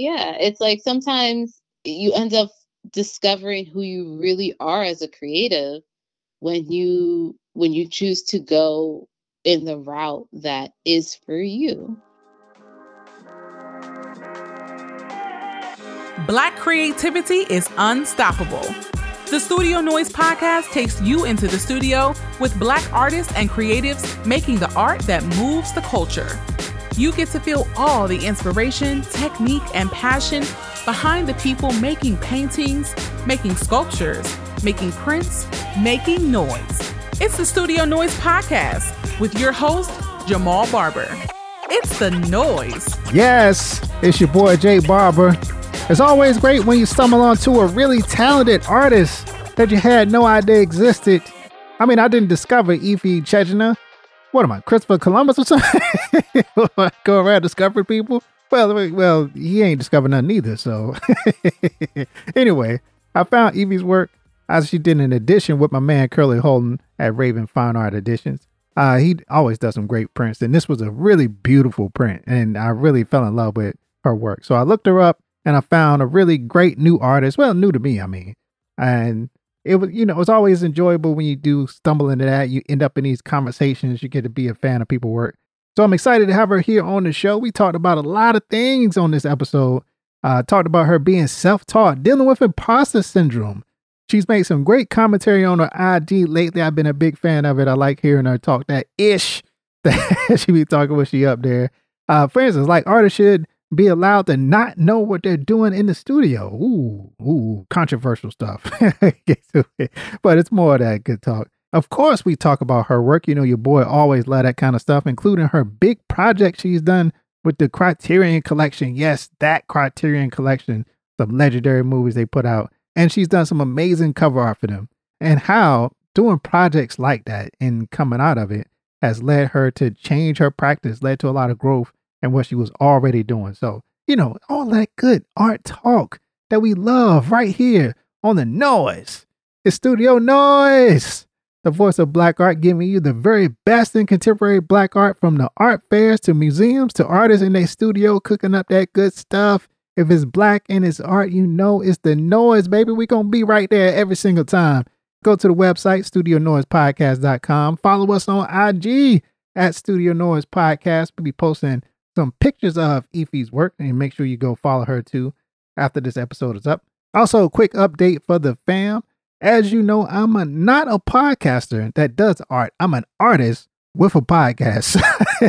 Yeah, it's like sometimes you end up discovering who you really are as a creative when you when you choose to go in the route that is for you. Black creativity is unstoppable. The Studio Noise podcast takes you into the studio with black artists and creatives making the art that moves the culture. You get to feel all the inspiration, technique, and passion behind the people making paintings, making sculptures, making prints, making noise. It's the Studio Noise Podcast with your host, Jamal Barber. It's the noise. Yes, it's your boy Jay Barber. It's always great when you stumble onto a really talented artist that you had no idea existed. I mean, I didn't discover Ify Chiejina. What am I, Christopher Columbus or something? Go around discovering people? Well, well, he ain't discovered nothing either. So, anyway, I found Evie's work as she did an edition with my man Curlee Holton at Raven Fine Art Editions. Uh, he always does some great prints, and this was a really beautiful print, and I really fell in love with her work. So I looked her up, and I found a really great new artist. Well, new to me, I mean, and it was you know it's always enjoyable when you do stumble into that. You end up in these conversations. You get to be a fan of people's work. So I'm excited to have her here on the show. We talked about a lot of things on this episode. Uh, talked about her being self-taught, dealing with imposter syndrome, She's made some great commentary on her IG lately. I've been a big fan of it. I like hearing her talk that ish that she be talking when she up there. Uh, for instance, like artists should be allowed to not know what they're doing in the studio. Ooh, ooh, controversial stuff. but it's more of that good talk. Of course, we talk about her work. You know, your boy always love that kind of stuff, including her big project she's done with the Criterion Collection. Yes, that Criterion Collection, some legendary movies they put out. And she's done some amazing cover art for them. And how doing projects like that and coming out of it has led her to change her practice, led to a lot of growth in what she was already doing. So, you know, all that good art talk that we love right here on the noise. It's Studio Noise, the voice of black art, giving you the very best in contemporary black art from the art fairs to museums to artists in their studio cooking up that good stuff. If it's black and it's art, you know it's the noise, baby. we going to be right there every single time. Go to the website, studionoisepodcast.com. Follow us on IG at Studio Noise Podcast. We'll be posting some pictures of Ify's work and make sure you go follow her too after this episode is up. Also, a quick update for the fam. As you know, I'm a, not a podcaster that does art. I'm an artist with a podcast.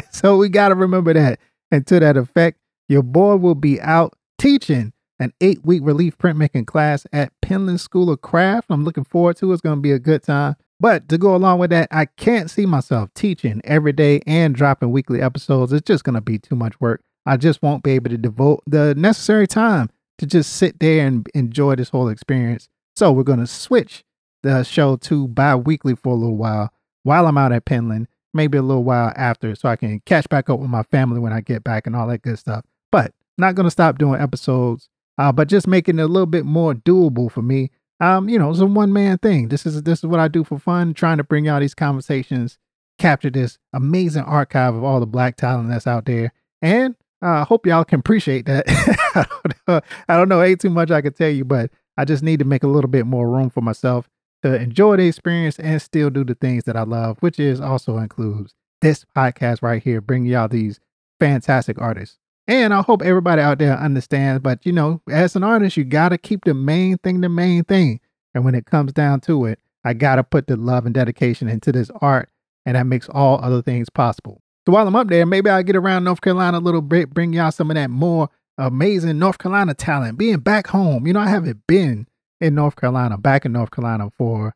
so we got to remember that. And to that effect, your boy will be out teaching an eight week relief printmaking class at Penland School of Craft. I'm looking forward to it. It's going to be a good time. But to go along with that, I can't see myself teaching every day and dropping weekly episodes. It's just going to be too much work. I just won't be able to devote the necessary time to just sit there and enjoy this whole experience. So we're going to switch the show to bi weekly for a little while while I'm out at Penland, maybe a little while after, so I can catch back up with my family when I get back and all that good stuff. But not gonna stop doing episodes, uh, but just making it a little bit more doable for me. Um, you know, it's a one man thing. This is this is what I do for fun, trying to bring out these conversations, capture this amazing archive of all the black talent that's out there, and I uh, hope y'all can appreciate that. I, don't know, I don't know, ain't too much I can tell you, but I just need to make a little bit more room for myself to enjoy the experience and still do the things that I love, which is also includes this podcast right here, bringing y'all these fantastic artists. And I hope everybody out there understands. But you know, as an artist, you gotta keep the main thing the main thing. And when it comes down to it, I gotta put the love and dedication into this art, and that makes all other things possible. So while I'm up there, maybe I'll get around North Carolina a little bit, bring y'all some of that more amazing North Carolina talent. Being back home, you know, I haven't been in North Carolina, back in North Carolina for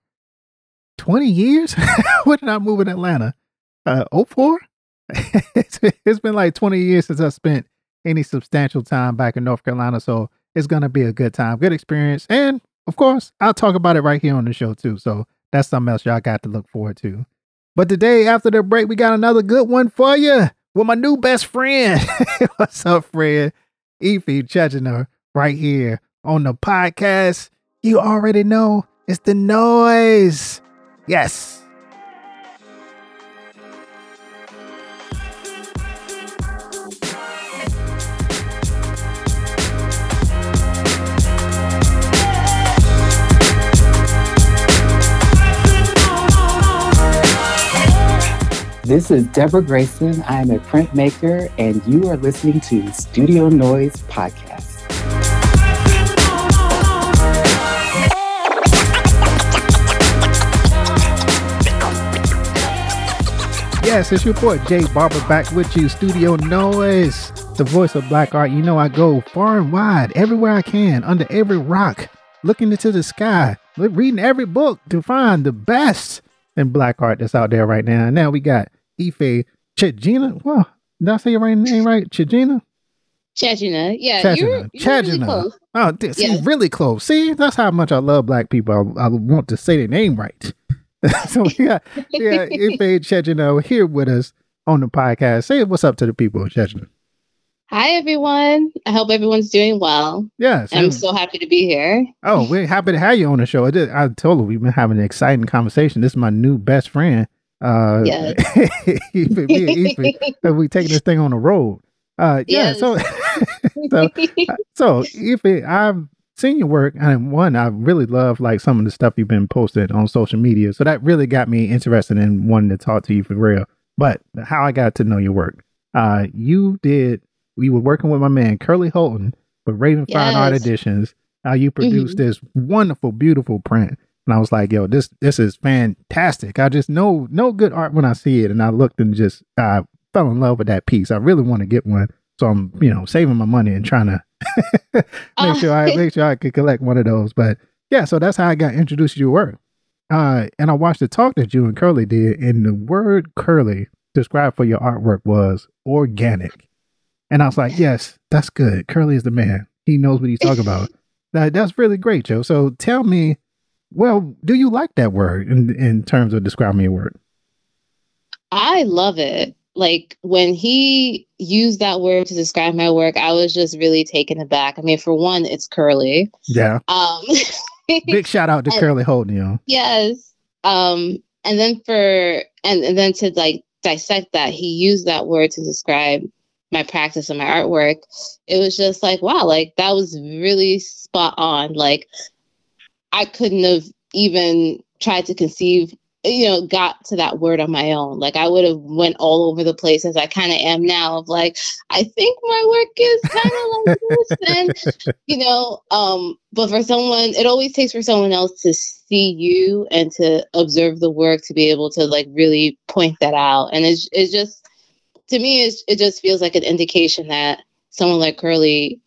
20 years. when did I move in Atlanta? Uh, 04? it's been like 20 years since I spent any substantial time back in North Carolina. So it's going to be a good time, good experience. And of course, I'll talk about it right here on the show too. So that's something else y'all got to look forward to. But today, after the break, we got another good one for you with my new best friend. What's up, friend? Ify Chiejina right here on the podcast. You already know it's the noise. Yes. This is Deborah Grayson. I am a printmaker, and you are listening to Studio Noise Podcast. Yes, it's your boy Jay Barber back with you, Studio Noise, the voice of black art. You know I go far and wide, everywhere I can, under every rock, looking into the sky, reading every book to find the best in black art that's out there right now. And now we got Ife Chagina. Well, did I say your right name right? Chagina? Chagina. Yeah, Chagina. You're, you're Chagina. Really close. Oh, see, yeah. really close. See, that's how much I love black people. I, I want to say their name right. so we got yeah, Ife Chejino here with us on the podcast. Say what's up to the people, Chejino. Hi everyone. I hope everyone's doing well. Yes. I'm so happy to be here. Oh, we're happy to have you on the show. I, did, I told her we've been having an exciting conversation. This is my new best friend. Uh yes. we, we taking this thing on the road. Uh yeah, yes. so so so if I've seen your work and one i really love like some of the stuff you've been posted on social media so that really got me interested in wanting to talk to you for real but how i got to know your work uh you did we were working with my man Curlee Holton with raven yes. fine art editions uh, you produced mm-hmm. this wonderful beautiful print and i was like yo this this is fantastic i just know no good art when i see it and i looked and just I fell in love with that piece i really want to get one so i'm you know saving my money and trying to make uh, sure I make sure I could collect one of those. But yeah, so that's how I got introduced to your work. Uh, and I watched the talk that you and Curlee did, and the word Curlee described for your artwork was organic. And I was like, yes, that's good. Curlee is the man. He knows what he's talking about. That, that's really great, Joe. So tell me, well, do you like that word in, in terms of describing your work? I love it like when he used that word to describe my work, I was just really taken aback. I mean, for one, it's Curlee. Yeah. Um, Big shout out to and, Curlee Holton, you Yes. Um, and then for and, and then to like dissect that, he used that word to describe my practice and my artwork. It was just like, wow, like that was really spot on. Like I couldn't have even tried to conceive you know got to that word on my own. Like i would have went all over the place as i kind of am now of like i think my work is kind of like this and you know um but for someone it always takes for someone else to see you and to observe the work to be able to like really point that out. And it's, it's just to me it's, it just feels like an indication that someone like Curlee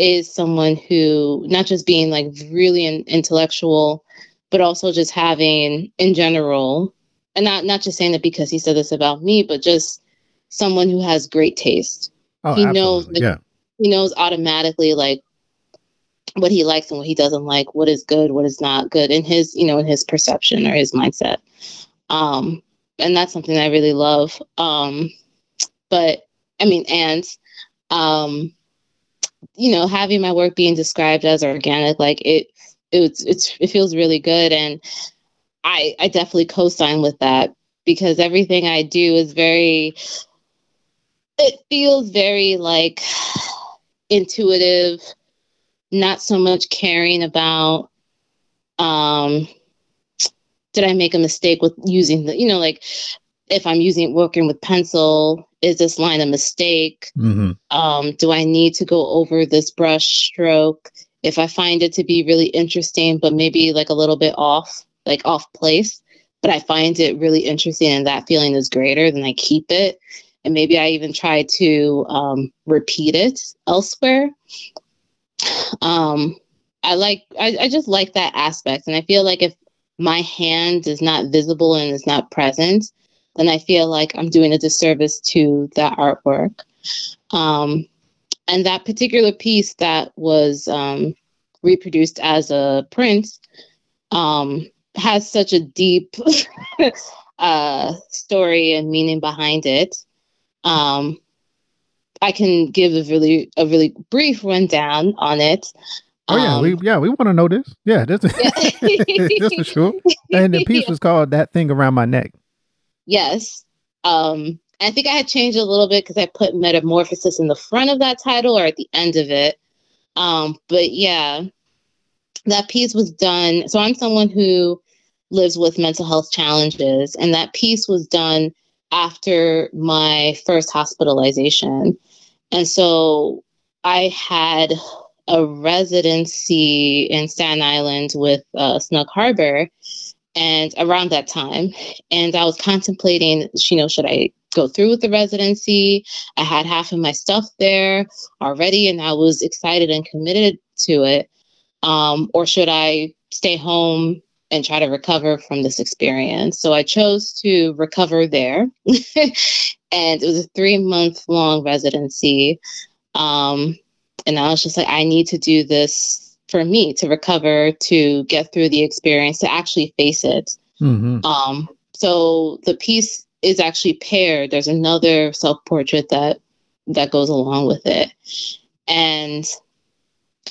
is someone who not just being like really an intellectual but also just having in general, and not not just saying that because he said this about me, but just someone who has great taste. Oh, he knows, like, yeah. He knows automatically like what he likes and what he doesn't like, what is good, what is not good in his, you know, in his perception or his mindset. Um, and that's something I really love. Um, but I mean, and um, you know, having my work being described as organic, like it it's it's it feels really good. And I I definitely co-sign with that because everything I do is very it feels very like intuitive, not so much caring about um did I make a mistake with using the you know like if I'm using working with pencil, is this line a mistake? Mm-hmm. Um, do I need to go over this brush stroke? if I find it to be really interesting, but maybe like a little bit off, like off place, but I find it really interesting and that feeling is greater, then I keep it. And maybe I even try to um, repeat it elsewhere. Um, I like, I, I just like that aspect. And I feel like if my hand is not visible and is not present, then I feel like I'm doing a disservice to that artwork. Um, and that particular piece that was um, reproduced as a print um, has such a deep uh, story and meaning behind it. Um, I can give a really a really brief rundown on it. Oh yeah, um, we yeah we want to know this. Yeah, this is yeah. this for sure. And the piece was called "That Thing Around My Neck." Yes. Um, I think I had changed a little bit because I put metamorphosis in the front of that title or at the end of it. Um, but yeah, that piece was done. So I'm someone who lives with mental health challenges, and that piece was done after my first hospitalization. And so I had a residency in Staten Island with uh, Snug Harbor and around that time. And i was contemplating you know should i go through with the residency? I had half of my stuff there already and i was excited and committed to it. Um, or should i stay home and try to recover from this experience? So i chose to recover there. And it was a three month long residency. Um, and i was just like i need to do this for me to recover, to get through the experience, to actually face it. Mm-hmm. Um, so the piece is actually paired. There's another self portrait that that goes along with it, and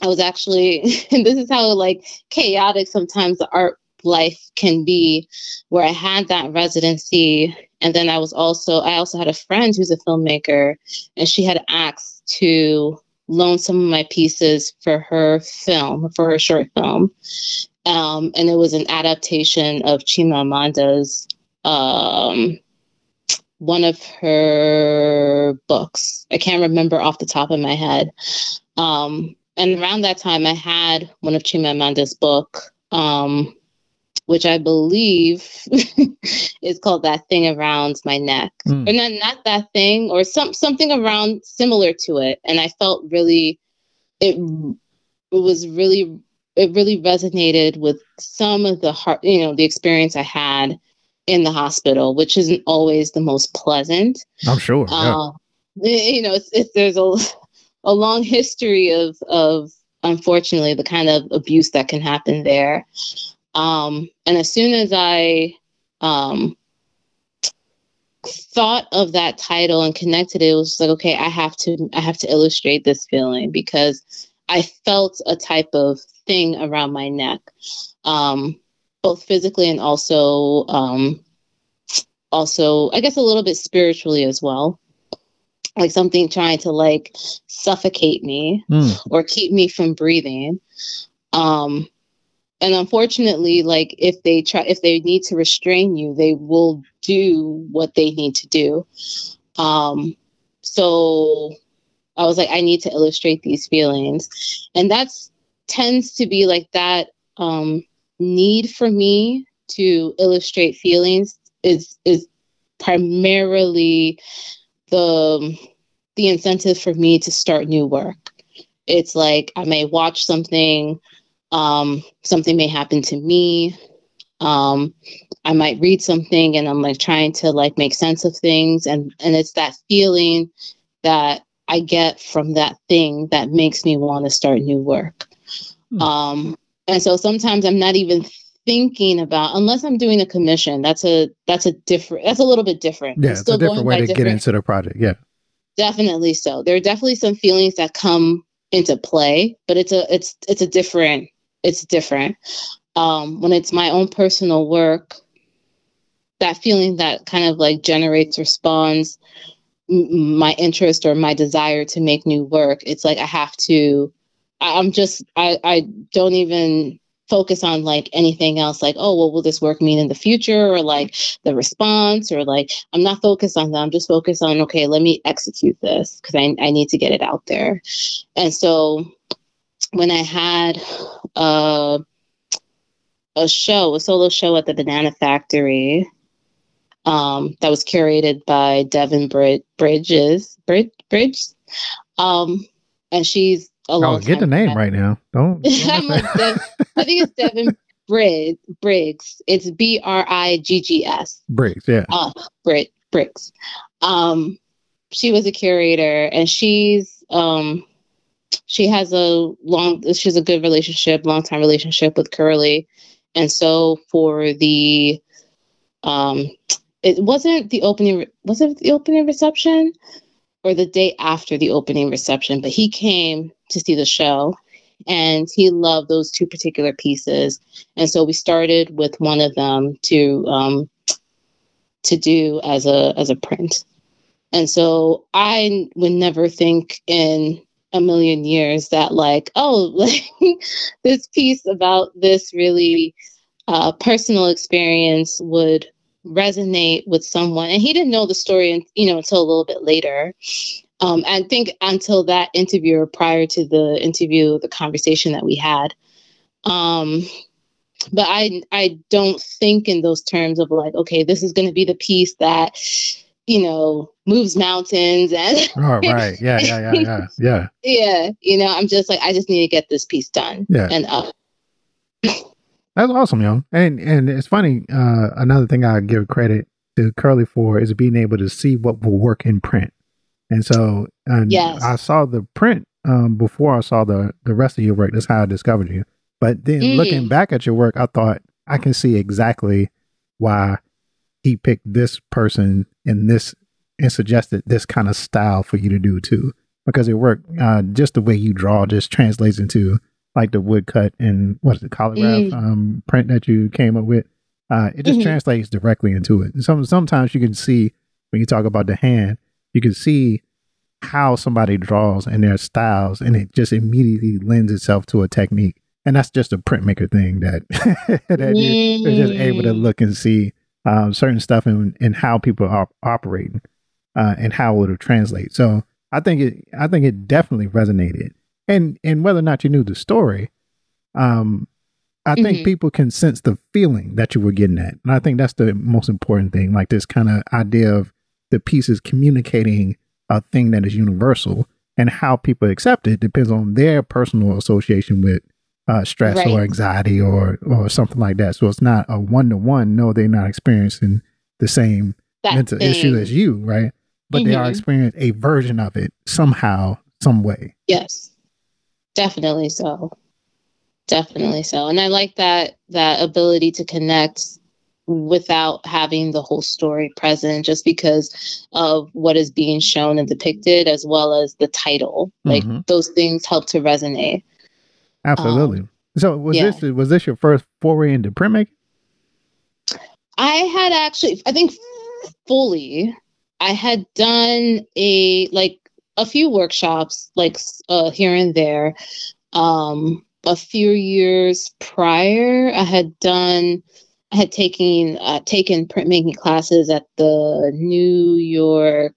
I was actually, and this is how like chaotic sometimes the art life can be, where I had that residency, and then I was also I also had a friend who's a filmmaker, and she had asked to loan some of my pieces for her film, for her short film. Um, and it was an adaptation of Chimamanda's um, one of her books. I can't remember off the top of my head. Um, and around that time, I had one of Chimamanda's book, um, which I believe is called "That Thing Around My Neck," mm. or not not that thing, or some something around similar to it. And I felt really, it, it was really, it really resonated with some of the heart, you know, the experience I had in the hospital, which isn't always the most pleasant. I'm sure. Uh, yeah. You know, it's, it's, there's a a long history of of unfortunately the kind of abuse that can happen there. Um, and as soon as I um, thought of that title and connected it, it was like, okay, I have to, I have to illustrate this feeling because I felt a type of thing around my neck, um, both physically and also, um, also, I guess a little bit spiritually as well like something trying to like suffocate me mm. or keep me from breathing um and unfortunately like if they try if they need to restrain you they will do what they need to do. Um so i was like i need to illustrate these feelings. And that's tends to be like that um need for me to illustrate feelings is is primarily the the incentive for me to start new work. It's like i may watch something um, something may happen to me. Um, I might read something and I'm like trying to like make sense of things. And, and it's that feeling that I get from that thing that makes me want to start new work. Hmm. Um, and so sometimes I'm not even thinking about unless I'm doing a commission. That's a that's a different that's a little bit different. Yeah, it's a different way to different, get into the project. Yeah. Definitely so. There are definitely some feelings that come into play, but it's a it's it's a different it's different. Um, when it's my own personal work, that feeling that kind of like generates, responds m- my interest or my desire to make new work. It's like I have to. I'm just. I. I don't even focus on like anything else like oh well will this work mean in the future or like the response or like i'm not focused on that i'm just focused on okay let me execute this because I, I need to get it out there and so when I had a a show, a solo show at the Banana Factory, um, that was curated by Devin Brid- Bridges, Brid- Bridge, um, and she's a long. Oh, get the name right now. Don't. don't like Dev- I think it's Devin Brid- Briggs. It's B R I G G S. Briggs, yeah. Uh, Brit Briggs. Um, she was a curator, and she's um she has a long she has a good relationship long time relationship with Curlee. And so for the um it wasn't the opening was it the opening reception or the day after the opening reception but he came to see the show and he loved those two particular pieces. And so we started with one of them to um to do as a as a print. And so i would never think in a million years that like oh like this piece about this really uh, personal experience would resonate with someone and he didn't know the story you know until a little bit later um, I think until that interview or prior to the interview, the conversation that we had. Um, but I I don't think in those terms of like, okay, this is going to be the piece that you know moves mountains and oh, right, yeah, yeah, yeah, yeah, yeah. yeah, you know, I'm just like, I just need to get this piece done. Yeah, and up. That's awesome, yo. And and it's funny. Uh, another thing I give credit to Curlee for is being able to see what will work in print. And so and yes. I saw the print um, before I saw the the rest of your work. That's how I discovered you. But then mm. looking back at your work, I thought I can see exactly why he picked this person and this and suggested this kind of style for you to do too. Because it worked uh, just the way you draw just translates into like the woodcut and what is it, collagraph mm. um, print that you came up with. Uh, it just mm-hmm. translates directly into it. And some sometimes you can see when you talk about the hand, you can see how somebody draws and their styles, and it just immediately lends itself to a technique. And that's just a printmaker thing that that you, are just able to look and see um, certain stuff and and how people are operating uh, and how it'll translate. So I think it I think it definitely resonated. And and whether or not you knew the story, um, I think mm-hmm. people can sense the feeling that you were getting at. And I think that's the most important thing. Like this kind of idea of the pieces communicating a thing that is universal and how people accept it depends on their personal association with uh, stress right. or anxiety or or something like that. So it's not a one to one. No, they're not experiencing the same that mental thing. issue as you, right? But mm-hmm. they are mm-hmm. experiencing a version of it somehow, some way. Yes, definitely so. Definitely so. And I like that that ability to connect without having the whole story present just because of what is being shown and depicted as well as the title like mm-hmm. those things help to resonate absolutely um, so was yeah. this was this your first foray into printmaking i had actually i think fully i had done a like a few workshops like uh, here and there um a few years prior i had done I had taken uh, taken printmaking classes at the New York.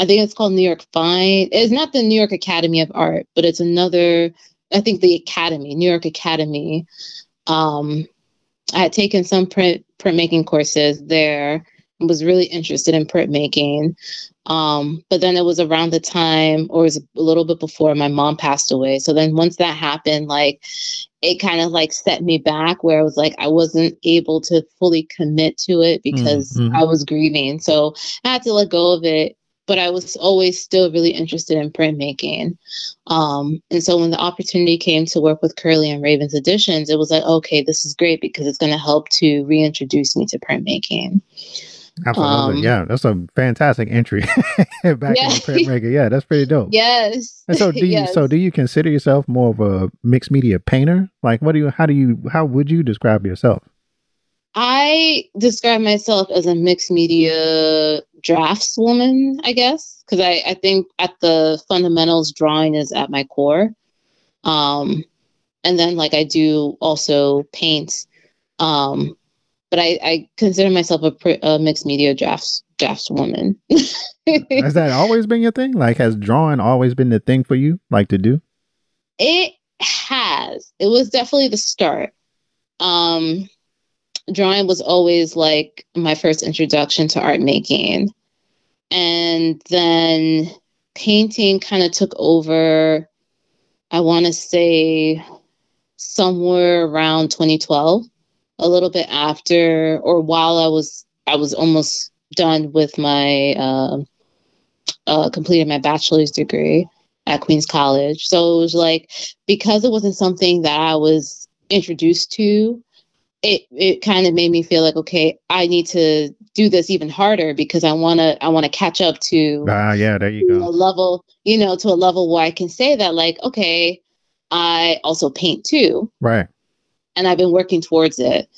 I think it's called New York Fine. It's not the New York Academy of Art, but it's another. I think the Academy, New York Academy. Um, I had taken some print printmaking courses there and was really interested in printmaking. Um, but then it was around the time, or it was a little bit before my mom passed away. So then once that happened, like it kind of like set me back where I was like, I wasn't able to fully commit to it because mm-hmm. I was grieving. So I had to let go of it. But I was always still really interested in printmaking. Um, and so when the opportunity came to work with Curlee and Ravens Editions, it was like, okay, this is great because it's going to help to reintroduce me to printmaking. Absolutely. Um, yeah, that's a fantastic entry back yeah. in the printmaker. Yeah, that's pretty dope. Yes. And so do you yes. so do you consider yourself more of a mixed media painter? Like what do you how do you how would you describe yourself? I describe myself as a mixed media drafts woman, I guess, because I, I think at the fundamentals drawing is at my core. Um and then like I do also paint um but I, I consider myself a, a mixed media drafts drafts woman. has that always been your thing? Like, has drawing always been the thing for you, like to do? It has. It was definitely the start. Um, drawing was always like my first introduction to art making, and then painting kind of took over. I want to say somewhere around 2012 a little bit after or while I was I was almost done with my uh, uh, completed my bachelor's degree at Queens College. So it was like because it wasn't something that I was introduced to, it it kind of made me feel like okay, I need to do this even harder because I want to I want to catch up to ah yeah there you go. a level you know to a level where I can say that like okay I also paint too. Right. And I've been working towards it.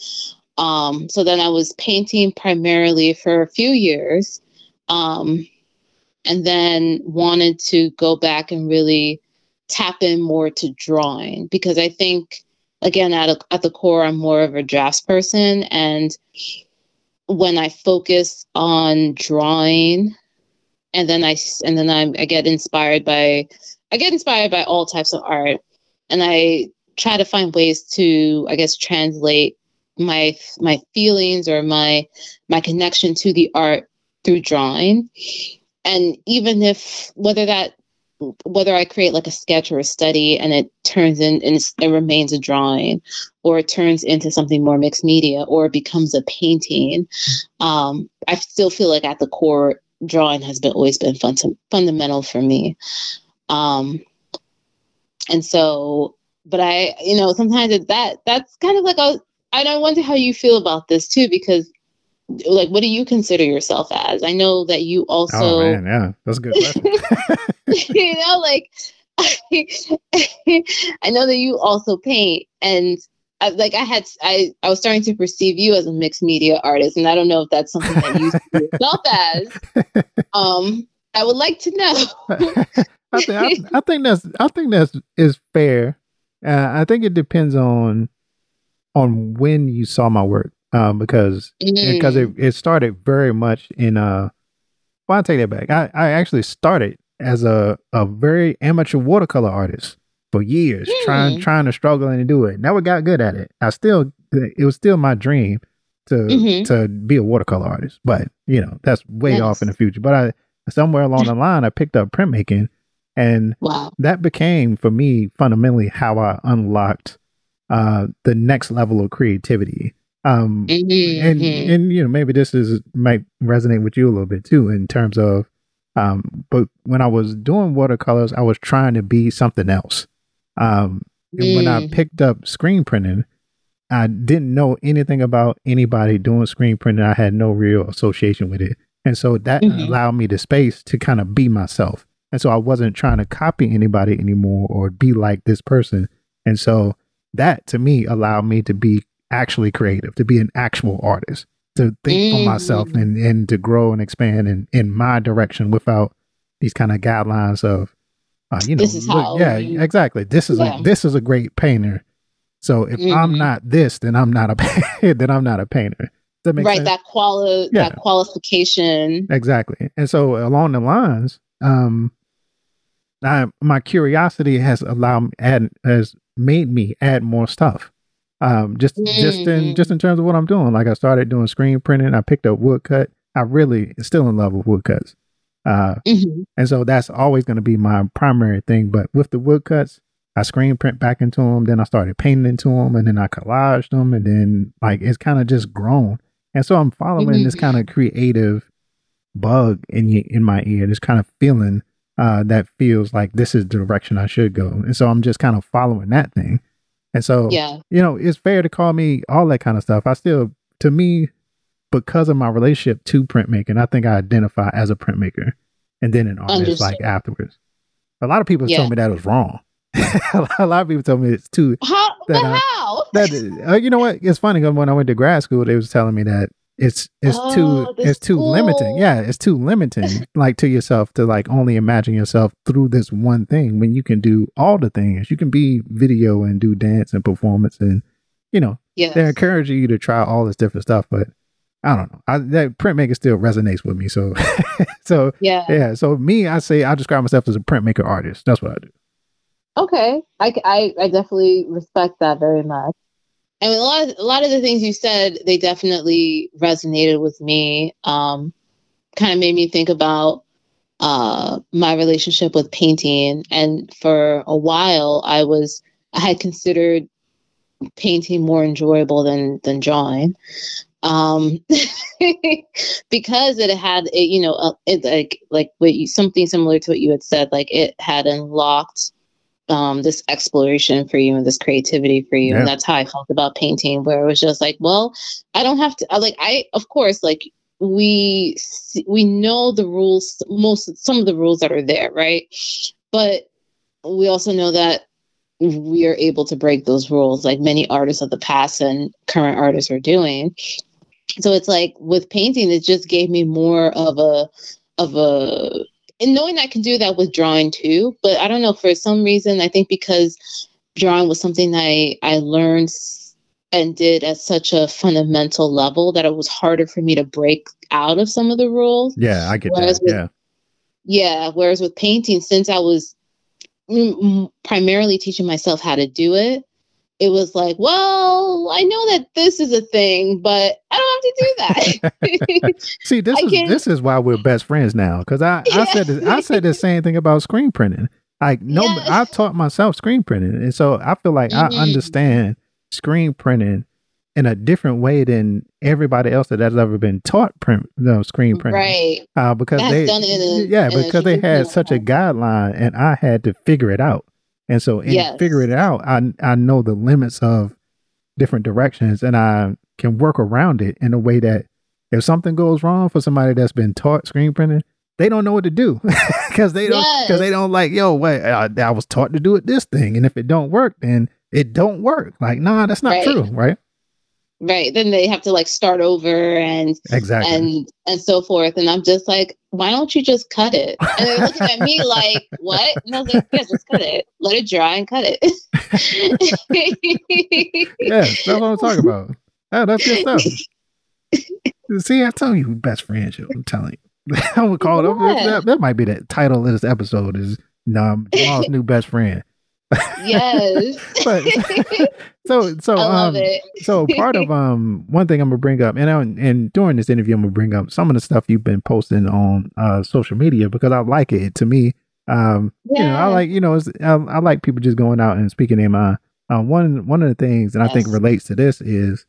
Um, so then I was painting primarily for a few years, um, and then wanted to go back and really tap in more to drawing because I think again, at, a, at the core, I'm more of a drafts person. And when I focus on drawing, and then I and then I'm, I get inspired by I get inspired by all types of art, and I try to find ways to I guess translate my my feelings or my my connection to the art through drawing and even if whether that whether I create like a sketch or a study and it turns in and it remains a drawing or it turns into something more mixed media or it becomes a painting, um, I still feel like at the core, drawing has been always been fun to, fundamental for me. Um, and so, but I, you know, sometimes it, that that's kind of like I don't wonder how you feel about this too, because like what do you consider yourself as? I know that you also oh man yeah that's a good question. You know like i know that you also paint and I, like i had i i was starting to perceive you as a mixed media artist and i don't know if that's something that you see yourself as. Um i would like to know. I, think, I, I, think that's i think that's is fair. Uh, i think it depends on on when you saw my work um, because because mm. it, it started very much in uh well I take that back. I, I actually started as a, a very amateur watercolor artist for years, mm. trying trying to struggle and do it. Never got good at it. I still it was still my dream to mm-hmm. to be a watercolor artist, but you know that's way off in the future. But I somewhere along the line I picked up printmaking, and wow. that became for me fundamentally how I unlocked uh, the next level of creativity. Um, mm-hmm, and mm-hmm. and you know maybe this is might resonate with you a little bit too in terms of um, but when I was doing watercolors, I was trying to be something else. Um, and when I mm. picked up screen printing, I didn't know anything about anybody doing screen printing. I had no real association with it. And so that mm-hmm. allowed me the space to kind of be myself. And so I wasn't trying to copy anybody anymore or be like this person. And so that to me allowed me to be actually creative, to be an actual artist, to think mm. for myself mm. and, and to grow and expand in, in my direction without these kind of guidelines of, uh, you know, look, yeah, exactly. This is yeah. a, this is a great painter. So if mm-hmm. I'm not this, then I'm not a then I'm not a painter. That right, sense? that quali- yeah. that qualification. Exactly. And so along the lines, um, I, my curiosity has allowed add has made me add more stuff. Um, just mm-hmm. just in mm-hmm. just in terms of what I'm doing. Like I started doing screen printing. I picked up woodcut. I really still in love with woodcuts. Uh, mm-hmm. and so that's always going to be my primary thing. But with the woodcuts, I screen print back into them. Then I started painting into them, and then I collaged them, and then like it's kind of just grown. And so I'm following mm-hmm. this kind of creative bug in in my ear, this kind of feeling uh, that feels like this is the direction I should go. And so I'm just kind of following that thing. And so, yeah, you know, it's fair to call me all that kind of stuff. I still, to me, because of my relationship to printmaking, I think I identify as a printmaker and then an artist Understood. like afterwards. A lot of people yeah. told me that was wrong. a lot of people told me it's too. How? That, uh, how? That, uh, you know what? It's funny because when I went to grad school, they was telling me that it's it's oh, too it's too cool. limiting. Yeah, it's too limiting like to yourself to like only imagine yourself through this one thing when you can do all the things. You can be video and do dance and performance and you know, yes. they're encouraging you to try all this different stuff, but I don't know. I, that printmaker still resonates with me. So, so yeah, yeah. So me, I say I describe myself as a printmaker artist. That's what I do. Okay, I, I, I definitely respect that very much and a lot of, a lot of the things you said they definitely resonated with me um, kind of made me think about uh, my relationship with painting. And for a while i was i had considered painting more enjoyable than than drawing um, because it had it, you know uh, it, like like what you something similar to what you had said like it had unlocked um, this exploration for you and this creativity for you. Yeah. And that's how I felt about painting, where it was just like, well, I don't have to, like, I, of course, like, we we know the rules most some of the rules that are there right but we also know that we are able to break those rules like many artists of the past and current artists are doing so it's like with painting it just gave me more of a of a and knowing I can do that with drawing too, but I don't know for some reason I think because drawing was something I I learned and did at such a fundamental level that it was harder for me to break out of some of the rules. Yeah, I get whereas that. With, yeah. Yeah. Whereas with painting, since I was mm, primarily teaching myself how to do it, it was like, well, I know that this is a thing, but I don't have to do that. See, this I is can... this is why we're best friends now. Because I, I said this, I said the same thing about screen printing. Like no, yes. I taught myself screen printing, and so I feel like mm-hmm. I understand screen printing in a different way than everybody else that has ever been taught print, you know, screen printing. Right. Uh, because they, a, yeah, because they had such a guideline, and I had to figure it out. And so, in yes. figuring it out, I I know the limits of different directions, and I can work around it in a way that if something goes wrong for somebody that's been taught screen printing, they don't know what to do because they don't because yes. they don't like yo wait I, I, was taught to do it this thing, and if it don't work, then it don't work. Like nah, that's not right. true, right? Right. Then they have to like start over and exactly. and and so forth. And i'm just like why don't you just cut it? And they're looking at me like what? And i was like yeah just cut it. Let it dry and cut it. Yeah that's what i'm talking about. That's good stuff. See i tell you best friends i'm telling you. I'm gonna call it over that, that might be the title of this episode is um, Jamal's new best friend yes. but, so so um so part of um one thing I'm gonna bring up and I, and during this interview I'm gonna bring up some of the stuff you've been posting on uh social media because I like it. To me, um yeah. you know I like you know I, I, like people just going out and speaking their mind. Uh, one one of the things that yes. I think relates to this is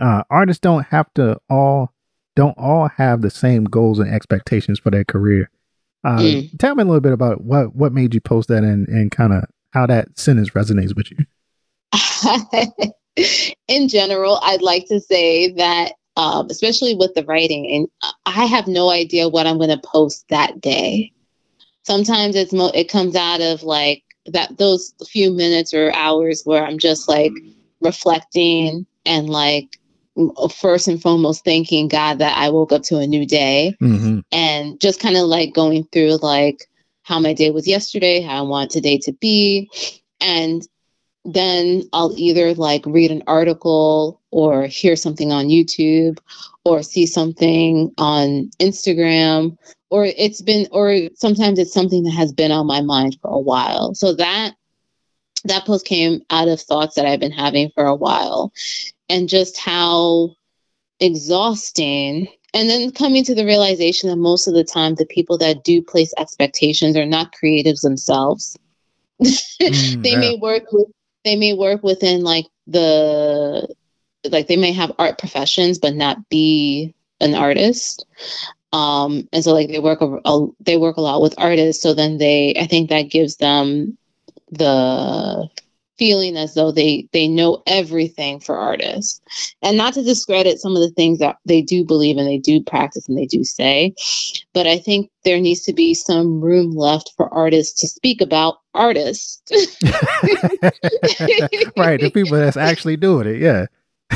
uh artists don't have to all don't all have the same goals and expectations for their career. Uh, mm. Tell me a little bit about what what made you post that and and kind of how that sentence resonates with you. In general, I'd like to say that, um, especially with the writing, and I have no idea what I'm going to post that day. Sometimes it's mo- it comes out of like that those few minutes or hours where I'm just like reflecting and like first and foremost thanking God that I woke up to a new day mm-hmm. and just kind of like going through like how my day was yesterday, how I want today to be. And then I'll either like read an article or hear something on YouTube or see something on Instagram or it's been or sometimes it's something that has been on my mind for a while. So that that post came out of thoughts that I've been having for a while and just how exhausting and then coming to the realization that most of the time the people that do place expectations are not creatives themselves mm, they yeah. may work with they may work within like the like they may have art professions but not be an artist um and so like they work a, a, they work a lot with artists so then they i think that gives them the feeling as though they they know everything for artists. And not to discredit some of the things that they do believe and they do practice and they do say but i think there needs to be some room left for artists to speak about artists. Right the people that's actually doing it yeah.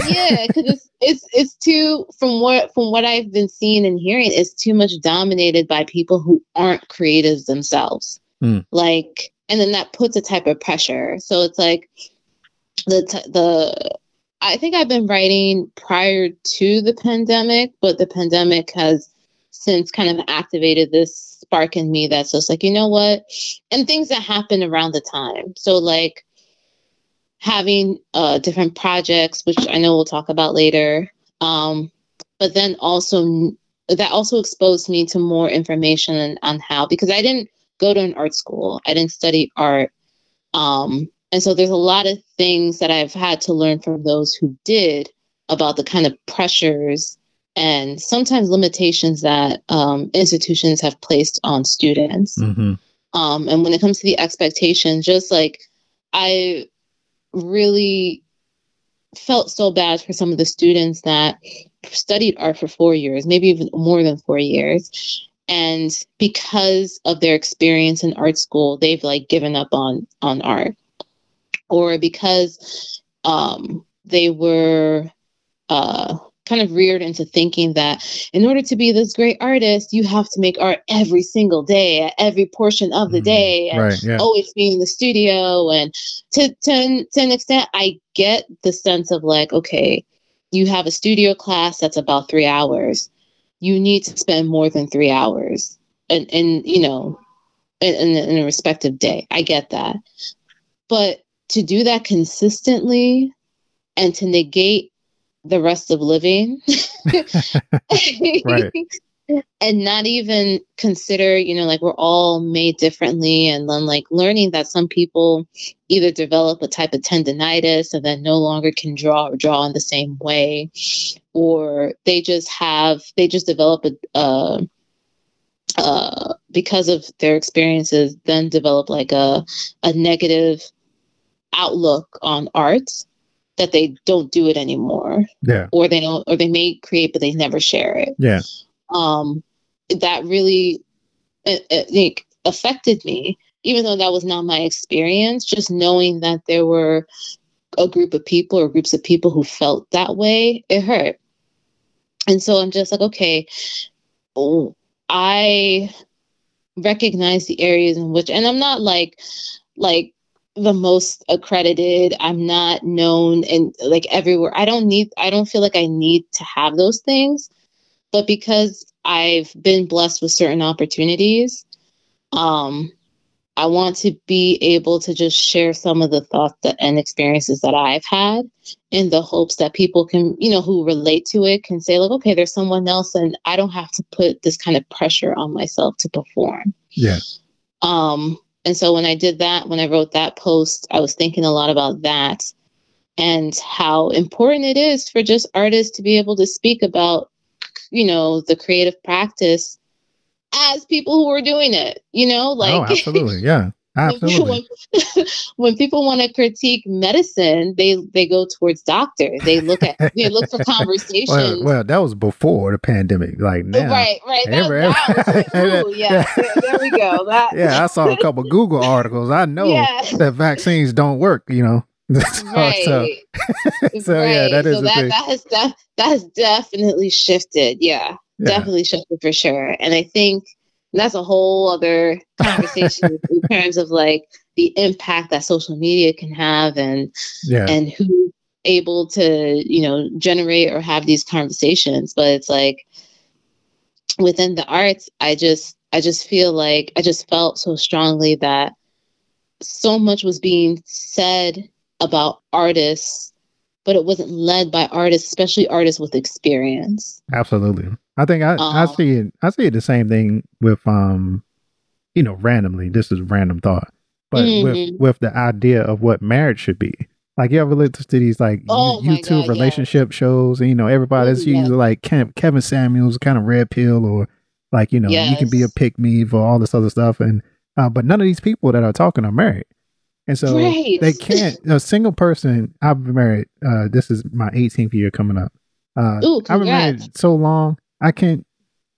Yeah because it's it's it's too from what from what i've been seeing and hearing it's too much dominated by people who aren't creatives themselves. Mm. like and then that puts a type of pressure. So it's like the t- the I think I've been writing prior to the pandemic, but the pandemic has since kind of activated this spark in me that's just like, you know what? And things that happen around the time. So like having uh, different projects, which I know we'll talk about later. Um, but then also that also exposed me to more information on, on how because I didn't go to an art school. I didn't study art. Um, and so there's a lot of things that I've had to learn from those who did about the kind of pressures and sometimes limitations that um, institutions have placed on students. Mm-hmm. Um, and when it comes to the expectations, just like I really felt so bad for some of the students that studied art for four years, maybe even more than four years, and because of their experience in art school they've like given up on on art or because um they were uh kind of reared into thinking that in order to be this great artist, you have to make art every single day, at every portion of the Mhm. day, and Right. Yeah. always be in the studio. And to to to an extent, I get the sense of like, okay, you have a studio class that's about three hours. You need to spend more than three hours, and and you know, in, in, in a respective day. I get that, but to do that consistently and to negate the rest of living Right. and not even consider you know like we're all made differently and then like learning that some people either develop a type of tendonitis and then no longer can draw or draw in the same way or they just have they just develop a uh, uh, because of their experiences then develop like a a negative outlook on art that they don't do it anymore Yeah. or they don't or they may create but they never share it Yeah. Um that really it, it, like, affected me even though that was not my experience just knowing that there were a group of people or groups of people who felt that way it hurt. And so i'm just like okay oh, i recognize the areas in which and i'm not like like the most accredited i'm not known and like everywhere. I don't need i don't feel like i need to have those things but because I've been blessed with certain opportunities, um, I want to be able to just share some of the thoughts that, and experiences that I've had in the hopes that people can, you know, who relate to it can say, like, okay, there's someone else, and I don't have to put this kind of pressure on myself to perform. Yeah. Um, and so when I did that, when I wrote that post, I was thinking a lot about that and how important it is for just artists to be able to speak about, you know, the creative practice as people who are doing it, you know, oh, like oh, absolutely. Yeah. Absolutely. when, when people want to critique medicine, they they go towards doctors. They look at they look for conversations. Well, well, that was before the pandemic. Like now, Right, right. That, Every- that was, ooh, yeah, Yeah. there, there we go. That, yeah, I saw a couple Google articles. I know Yeah. that vaccines don't work. You know, right. so, so, yeah, that is so that, that has def- that has definitely shifted. Yeah, yeah, definitely shifted for sure. And I think that's a whole other conversation in terms of like the impact that social media can have and yeah, and who's able to you know generate or have these conversations but it's like within the arts i just i just feel like i just felt so strongly that so much was being said about artists but it wasn't led by artists especially artists with experience absolutely. I think I, I Um, see it. I see it the same thing with um, you know, randomly. This is random thought, but with Mhm. with the idea of what marriage should be. Like you ever listen to these like Oh you- YouTube God, yes. relationship shows, and you know everybody's Ooh, yes. usually like Kevin Samuels, kind of red pill, or like you know you can be a pick me for all this other stuff, and uh, but none of these people that are talking are married, and so Right. they can't. A single person. I've been married. Uh, this is my 18th year coming up. Uh, Ooh, I've been married so long. I can't.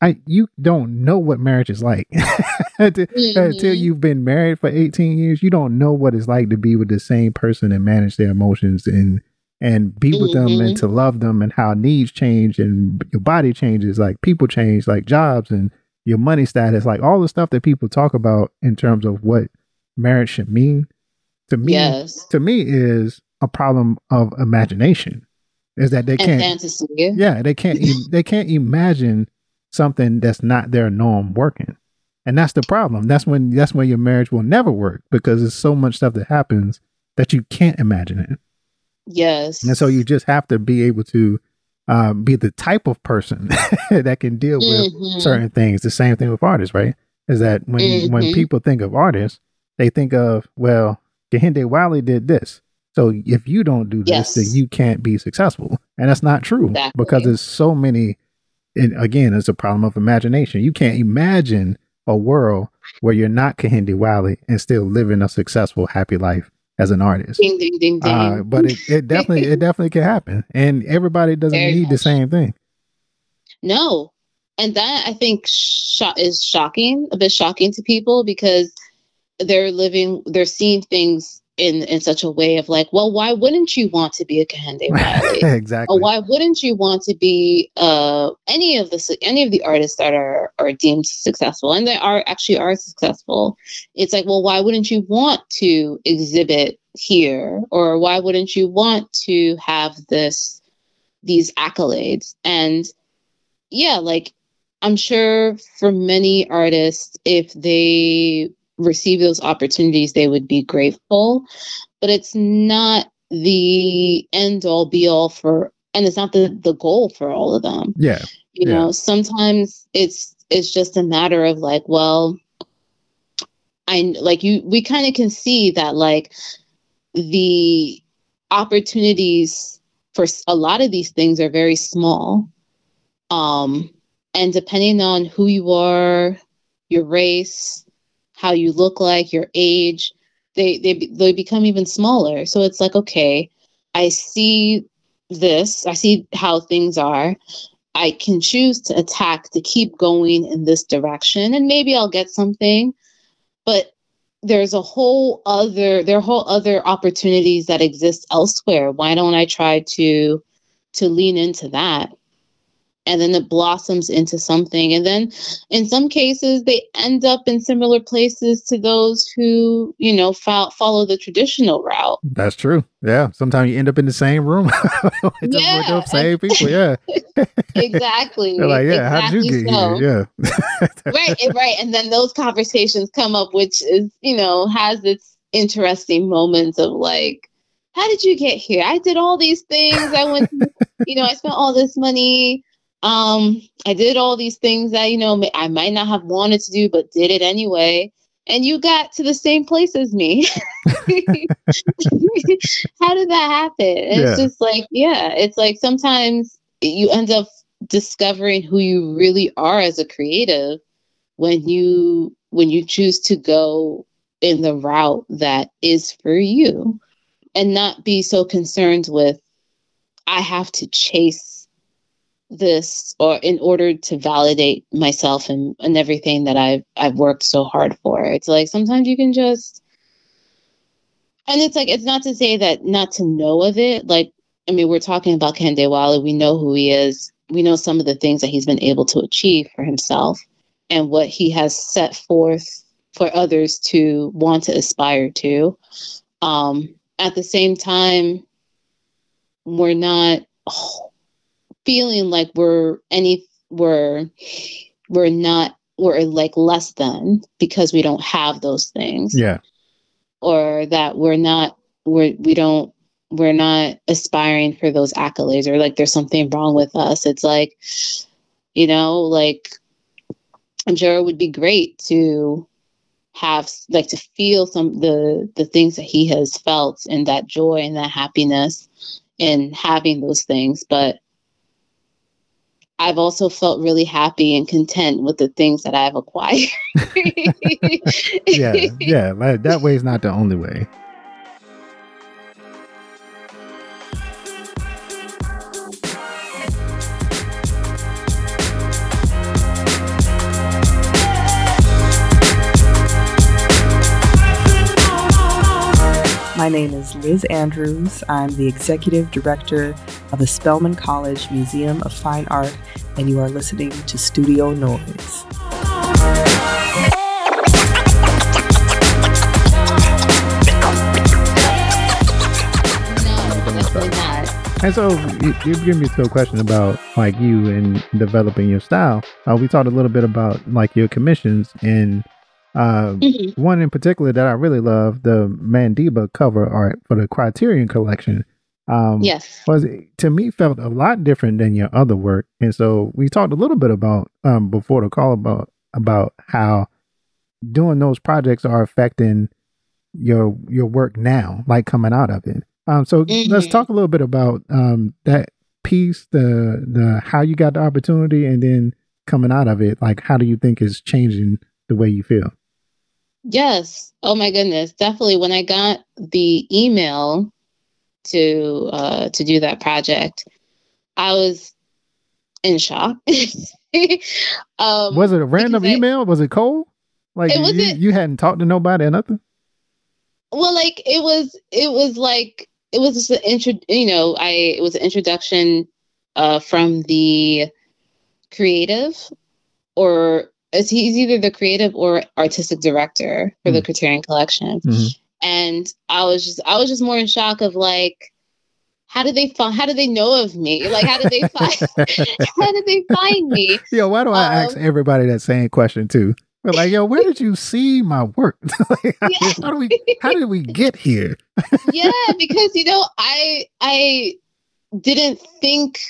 I you don't know what marriage is like until, until Mhm. you've been married for 18 years. You don't know what it's like to be with the same person and manage their emotions and and be with them and to love them and how needs change and your body changes like people change like jobs and your money status like all the stuff that people talk about in terms of what marriage should mean to me yes. to me is a problem of imagination is that they can't fantasy. Yeah they can't they can't imagine something that's not their norm working. And that's the problem. That's when that's when your marriage will never work because there's so much stuff that happens that you can't imagine it. Yes. And so you just have to be able to um, be the type of person that can deal with Mhm. certain things. The same thing with artists right? Is that when when Mhm. people think of artists they think of well Kehinde Wiley did this. So if you don't do this Yes. then you can't be successful. And that's not true Exactly. because there's so many and again it's a problem of imagination. You can't imagine a world where you're not Kehinde Wiley and still living a successful happy life as an artist. Ding ding ding ding. uh, but it, it definitely it definitely can happen. And everybody doesn't Very need the same thing. No. And that I think sho- is shocking, a bit shocking to people because they're living, they're seeing things in in such a way of like, well, why wouldn't you want to be a Wiley? exactly. Or why wouldn't you want to be uh, any of the any of the artists that are are deemed successful and they are actually are successful? It's like, well, why wouldn't you want to exhibit here, or why wouldn't you want to have this these accolades? And yeah, like I'm sure for many artists, if they receive those opportunities, they would be grateful. But it's not the end all be all for, and it's not the, the goal for all of them. Yeah. You yeah. know, sometimes it's it's just a matter of like, well, I like you. We kind of can see that like the opportunities for a lot of these things are very small. Um, and depending on who you are, your race, how you look like, your age, they they they become even smaller. So it's like, okay, I see this, I see how things are. I can choose to attack to keep going in this direction and maybe I'll get something. But there's a whole other there are whole other opportunities that exist elsewhere. Why don't I try to to lean into that? And then it blossoms into something. And then in some cases they end up in similar places to those who you know fo- follow the traditional route. That's true. Yeah. Sometimes you end up in the same room. Yeah. same people. Yeah. Exactly. They're like yeah exactly how did you get so. here yeah. Right right. And then those conversations come up which is you know has its interesting moments of like how did you get here? I did all these things. I went you know i spent all this money um i did all these things that you know i might not have wanted to do but did it anyway. And you got to the same place as me. How did that happen? It's just like yeah it's like sometimes you end up discovering who you really are as a creative when you when you choose to go in the route that is for you and not be so concerned with i have to chase this or in order to validate myself and, and everything that I've I've worked so hard for. It's like sometimes you can just and it's like it's not to say that not to know of it. Like I mean, we're talking about Kehinde Wiley. We know who he is. We know some of the things that he's been able to achieve for himself and what he has set forth for others to want to aspire to. Um, at the same time, we're not feeling like we're any we're we're not we're like less than because we don't have those things. Yeah. Or that we're not we're we don't we're not aspiring for those accolades or like there's something wrong with us. It's like you know like i'm sure it would be great to have like to feel some the the things that he has felt and that joy and that happiness in having those things but I've also felt really happy and content with the things that I've acquired. yeah yeah that way is not the only way My name is Liz Andrews. I'm the executive director of the Spelman College Museum of Fine Art, and you are listening to Studio Noise. And so you, you give me to a question about like you and developing your style. Uh, we talked a little bit about like your commissions and uh, Mhm. one in particular that I really love, the Mandabi cover art for the Criterion collection. Um, Yes. was to me felt a lot different than your other work, and so we talked a little bit about um, before the call about about how doing those projects are affecting your your work now, like coming out of it. Um, so let's Mhm. talk a little bit about um, that piece, the the how you got the opportunity, and then coming out of it. Like, how do you think is changing the way you feel? Yes. Oh my goodness. Definitely. When I got the email to uh to do that project, I was in shock. um Was it a random because I- email? Was it cold? Like It you, you hadn't talked to nobody or nothing? well, like it was, it was like it was just an intro. You know, I it was an introduction uh, from the creative, or he's either the creative or artistic director for mm. the Criterion Collection, mm-hmm. and I was just I was just more in shock of like. How did they find? How did they know of me? Like, how did they find? how did they find me? Yo, why do I um, ask everybody that same question too? We're like, yo, where did you see my work? like, yeah. how, do we, how did we get here? yeah, because you know, I I didn't think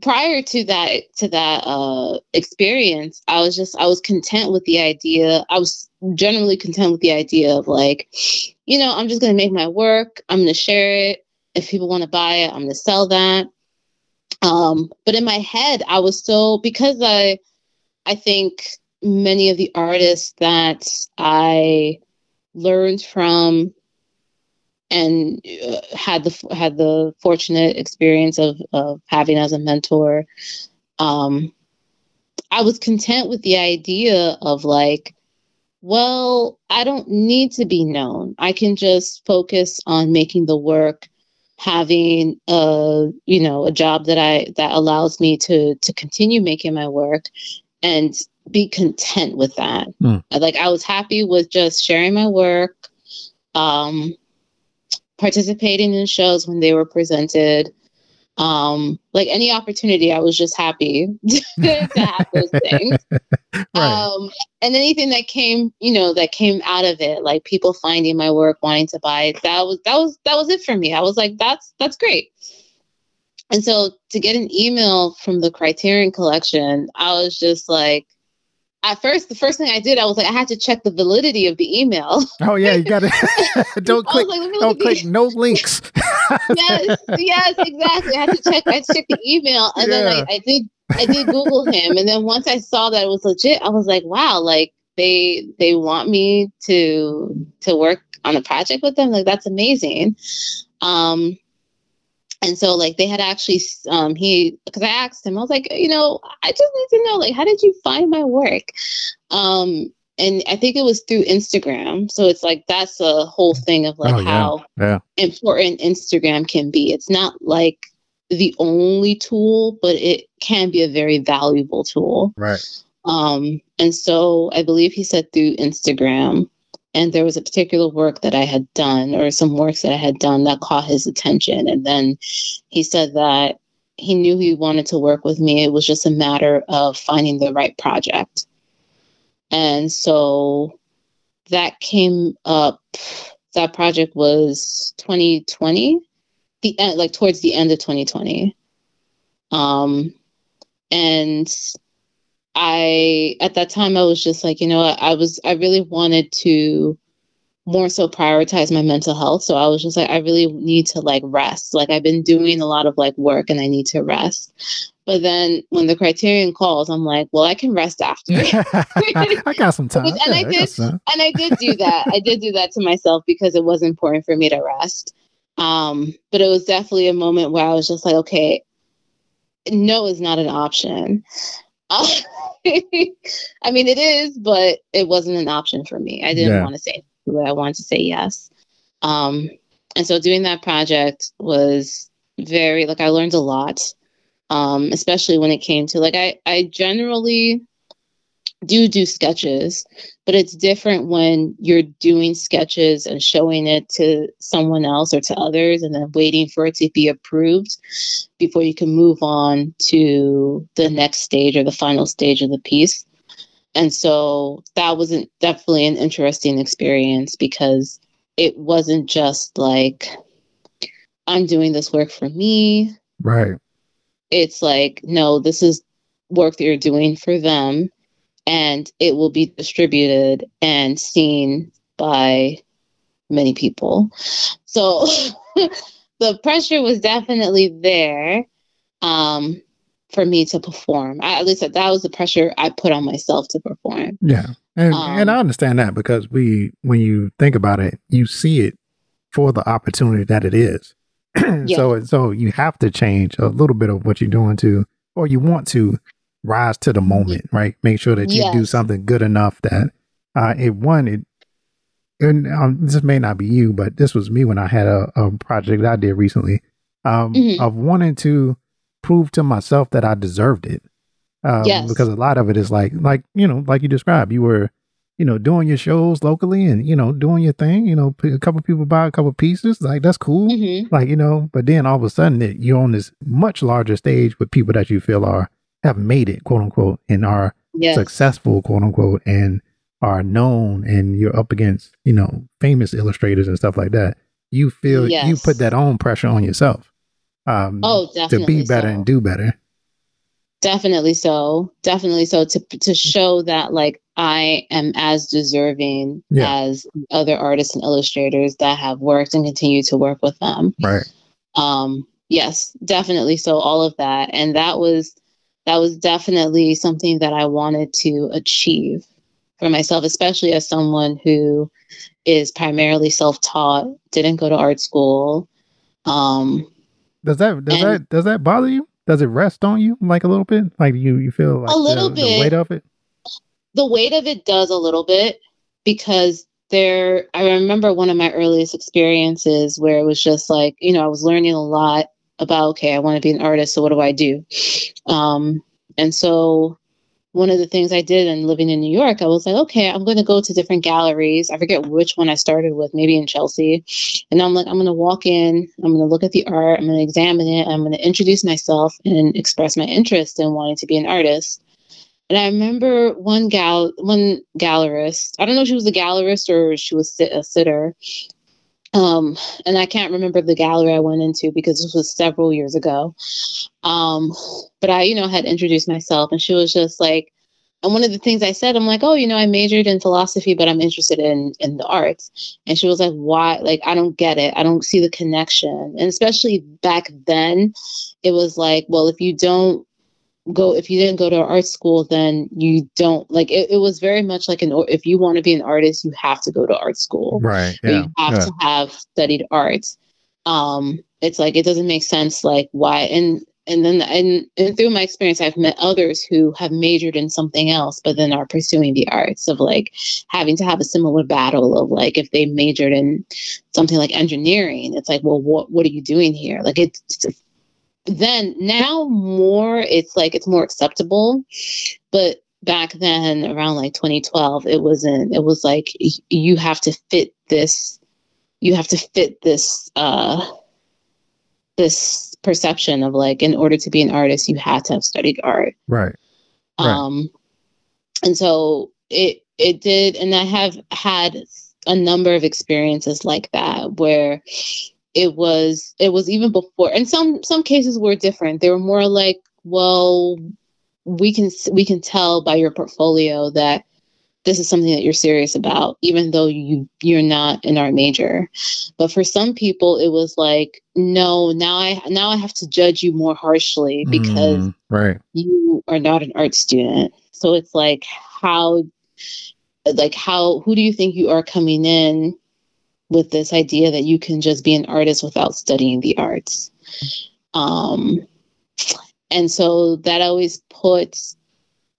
prior to that to that uh experience i was just i was content with the idea i was generally content with the idea of like you know i'm just to make my work i'm to share it. If people want to buy it i'm to sell that. Um but in my head i was still because i i think many of the artists that I learned from and uh, had the had the fortunate experience of of having as a mentor um I was content with the idea of like well I don't need to be known I can just focus on making the work having a you know a job that I that allows me to to continue making my work and be content with that. Mm. Like I was happy with just sharing my work, um, participating in shows when they were presented. Um, like any opportunity, I was just happy to have those things. right. Um, and anything that came, you know, that came out of it, like people finding my work, wanting to buy it, that was that was that was it for me. I was like, that's that's great. And so to get an email from the Criterion collection, I was just like, at first, the first thing I did, I was like, I had to check the validity of the email. Oh yeah, you got to don't click, like, don't click no links. yes, yes, exactly. I had to check. I checked the email, and yeah. then I, I did, I did Google him, and then once I saw that it was legit, I was like, wow, like they they want me to to work on a project with them. Like that's amazing. Um, and so like they had actually um he because i asked him i was like you know i just need to know like how did you find my work? Um and i think it was through instagram. So it's like that's a whole thing of like oh, yeah. how yeah. important instagram can be. It's not like the only tool but it can be a very valuable tool. Right. Um and so i believe he said through instagram and there was a particular work that I had done or some works that I had done that caught his attention. And then he said that he knew he wanted to work with me. It was just a matter of finding the right project. And so that came up. That project was 2020, the end, like towards the end of 2020. Um, and I at that time I was just like, you know, I was I really wanted to more so prioritize my mental health. So I was just like, I really need to like rest. Like I've been doing a lot of like work and I need to rest. But then when the criterion calls, I'm like, well, I can rest after. I got some time. and yeah, I did I and I did do that. I did do that to myself because it was important for me to rest. Um, but it was definitely a moment where I was just like, okay, no is not an option. I mean, it is, but it wasn't an option for me. I didn't yeah. want to say it. I wanted to say yes. Um, and so doing that project was very like I learned a lot, um, especially when it came to like I I generally do do sketches, but it's different when you're doing sketches and showing it to someone else or to others and then waiting for it to be approved before you can move on to the next stage or the final stage of the piece. And so that was not definitely an interesting experience because it wasn't just like I'm doing this work for me. Right. It's like, no, this is work that you're doing for them and it will be distributed and seen by many people. So the pressure was definitely there um, for me to perform. I, at least that was the pressure I put on myself to perform. Yeah. And, um, and I understand that because we, when you think about it, you see it for the opportunity that it is. yeah. So, so you have to change a little bit of what you're doing to, or you want to rise to the moment, right? Make sure that you yes. do something good enough that uh, it one it and um, this may not be you, but this was me when I had a, a project I did recently um, mm-hmm. of wanting to prove to myself that I deserved it. Um, yes. Because a lot of it is like, like you know, like you described, you were, you know, doing your shows locally and you know doing your thing. You know, a couple people buy a couple pieces, like that's cool. Mm-hmm. Like you know, but then all of a sudden, it, you're on this much larger stage with people that you feel are have made it, quote unquote, and are yes. successful, quote unquote, and are known, and you're up against you know famous illustrators and stuff like that. You feel yes. you put that own pressure on yourself um, oh, to be better so. and do better. Definitely so. Definitely so. To to show that like I am as deserving yeah. as other artists and illustrators that have worked and continue to work with them. Right. Um. Yes, definitely. So all of that, and that was that was definitely something that I wanted to achieve for myself, especially as someone who is primarily self-taught, didn't go to art school, um, does that does that does that bother you? Does it rest on you like a little bit? Like you you feel like a little the, bit the weight of it? The weight of it does a little bit because there I remember one of my earliest experiences where it was just like, you know, I was learning a lot about okay, I want to be an artist, so what do I do? Um and so one of the things I did in living in New York, I was like, okay, I'm going to go to different galleries. I forget which one I started with, maybe in Chelsea. And I'm like, I'm going to walk in, I'm going to look at the art, I'm going to examine it, I'm going to introduce myself and express my interest in wanting to be an artist. And I remember one gal, one gallerist. I don't know if she was a gallerist or she was a sitter. Um, and I can't remember the gallery I went into because this was several years ago. Um, but I, you know, had introduced myself and she was just like, and one of the things I said, I'm like, oh, you know, I majored in philosophy, but I'm interested in in the arts. And she was like, why? Like, I don't get it. I don't see the connection. And especially back then, it was like, well, if you don't go if you didn't go to art school then you don't like it, it was very much like an if you want to be an artist you have to go to art school. Right yeah, you have yeah. to have studied art. Um it's like it doesn't make sense like why and and then and, and through my experience i've met others who have majored in something else but then are pursuing the arts of like having to have a similar battle of like if they majored in something like engineering it's like well what what are you doing here? Like it's then now more it's like it's more acceptable. But back then around like 2012 it wasn't it was like you have to fit this you have to fit this uh this perception of like in order to be an artist you had to have studied art. Right, right. um and so it it did and i have had a number of experiences like that where it was it was even before and some some cases were different. They were more like well we can we can tell by your portfolio that this is something that you're serious about even though you you're not an art major. But for some people it was like no now i now i have to judge you more harshly because mm, right. you are not an art student. So it's like how like how who do you think you are coming in with this idea that you can just be an artist without studying the arts. Um, and so that always puts